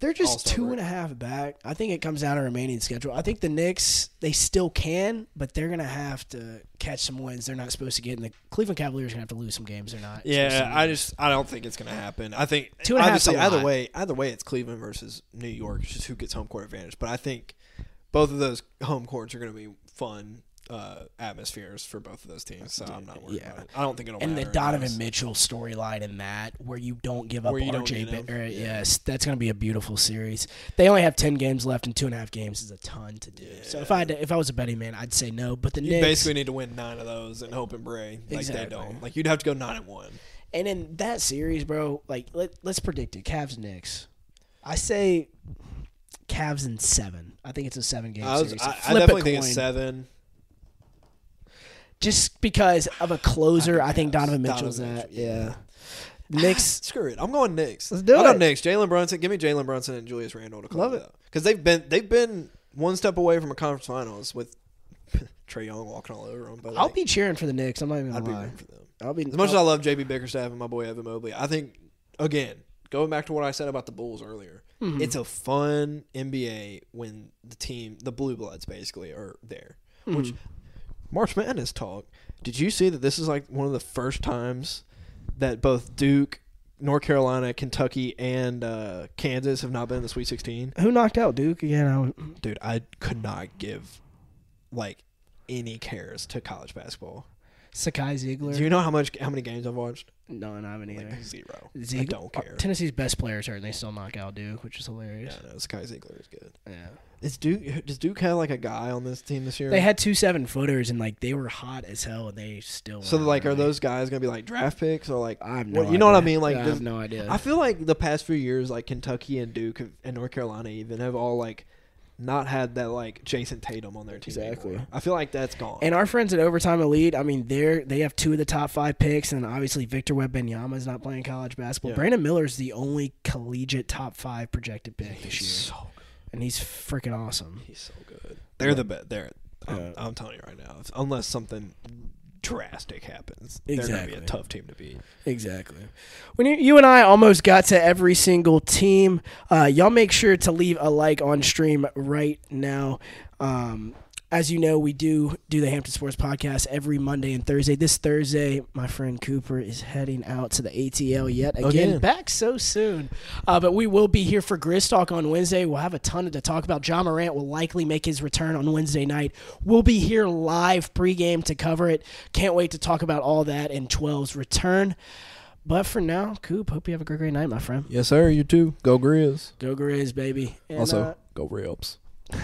they're just two break. and a half back. I think it comes down to remaining schedule. I think the Knicks they still can, but they're gonna have to catch some wins. They're not supposed to get. And the Cleveland Cavaliers are gonna have to lose some games. They're not. Yeah, I just I don't think it's gonna happen. I think Two and a a either way either way it's Cleveland versus New York. It's just who gets home court advantage. But I think both of those home courts are gonna be fun. Uh, atmospheres for both of those teams, so I'm not worried yeah. about it. I don't think it'll and the Donovan. Mitchell storyline in that, where you don't give up Where you don't RJ. need him. Ba- or- Yeah. Yes, that's going to be a beautiful series. They only have ten games left, and two and a half games is a ton to do. So if I had to, if I was a betting man, I'd say no. But the You Knicks, basically need to win nine of those and hope and pray. Like Exactly. they don't. Like you'd have to go nine and one. and in that series, bro, like let, let's predict it. Cavs Knicks. I say Cavs in seven. I think it's a seven game I, was, series. I, I definitely a think it's seven. Just because of a closer, I I think, think Donovan Mitchell's Donovan that. Mitchell, Yeah. yeah. Knicks. <sighs> Screw it. I'm going Knicks. Let's do I'll it. go Knicks. Jalen Brunson. Give me Jalen Brunson and Julius Randle to close Love it it. because they've been they've been one step away from a conference finals with <laughs> Trae Young walking all over them. But I'll like, be cheering for the Knicks. I'm not even I'd gonna be lie. rooting for them. I'll be As much as I'll- I love JB Bickerstaff and my boy Evan Mobley, I think again going back to what I said about the Bulls earlier, Mhm. it's a fun NBA when the team, the Blue Bloods, basically are there. Which Mhm. March Madness talk. Did you see that this is like one of the first times that both Duke, North Carolina, Kentucky, and uh, Kansas have not been in the Sweet 16? Who knocked out Duke again? I, was, Dude, I could not give like any cares to college basketball. Zakai Zeigler. Do you know how much how many games I've watched? no, not even either. Like zero. I don't care. Tennessee's best players hurt, and they still knock out Duke, which is hilarious. Yeah, no, Zakai Zeigler is good. Yeah. Is Duke does Duke have like a guy on this team this year? They had two seven footers, and like they were hot as hell, and they still. so like, are those guys gonna be like draft picks or like? I have no. You know what I mean? Like, I does- have no idea. I feel like the past few years, like Kentucky and Duke and North Carolina even have all like not had that like Jayson Tatum on their team. Exactly. anymore. I feel like that's gone. and our friends at Overtime Elite, I mean, they're they have two of the top five picks, and obviously Victor Wembanyama is not playing college basketball. Yeah. Brandon Miller's the only collegiate top five projected pick this year, so and he's freaking awesome. he's so good. They're the best. They're. I'm, Yeah. I'm telling you right now, if- unless something drastic happens, they're gonna be a tough team to beat. Exactly. When you, you and I almost got to every single team, uh, y'all make sure to leave a like on stream right now. Um, as you know, we do do the Hampton Sports Podcast every Monday and Thursday. This Thursday, my friend Cooper is heading out to the ATL yet again. Again. Back so soon. Uh, but we will be here for Grizz Talk on Wednesday. We'll have a ton to talk about. Ja Morant will likely make his return on Wednesday night. We'll be here live pregame to cover it. Can't wait to talk about all that and 12's return. But for now, Coop, hope you have a great, great night, my friend. Yes, sir. You too. Go Grizz. Go Grizz, baby. And, also, uh, go Rebs.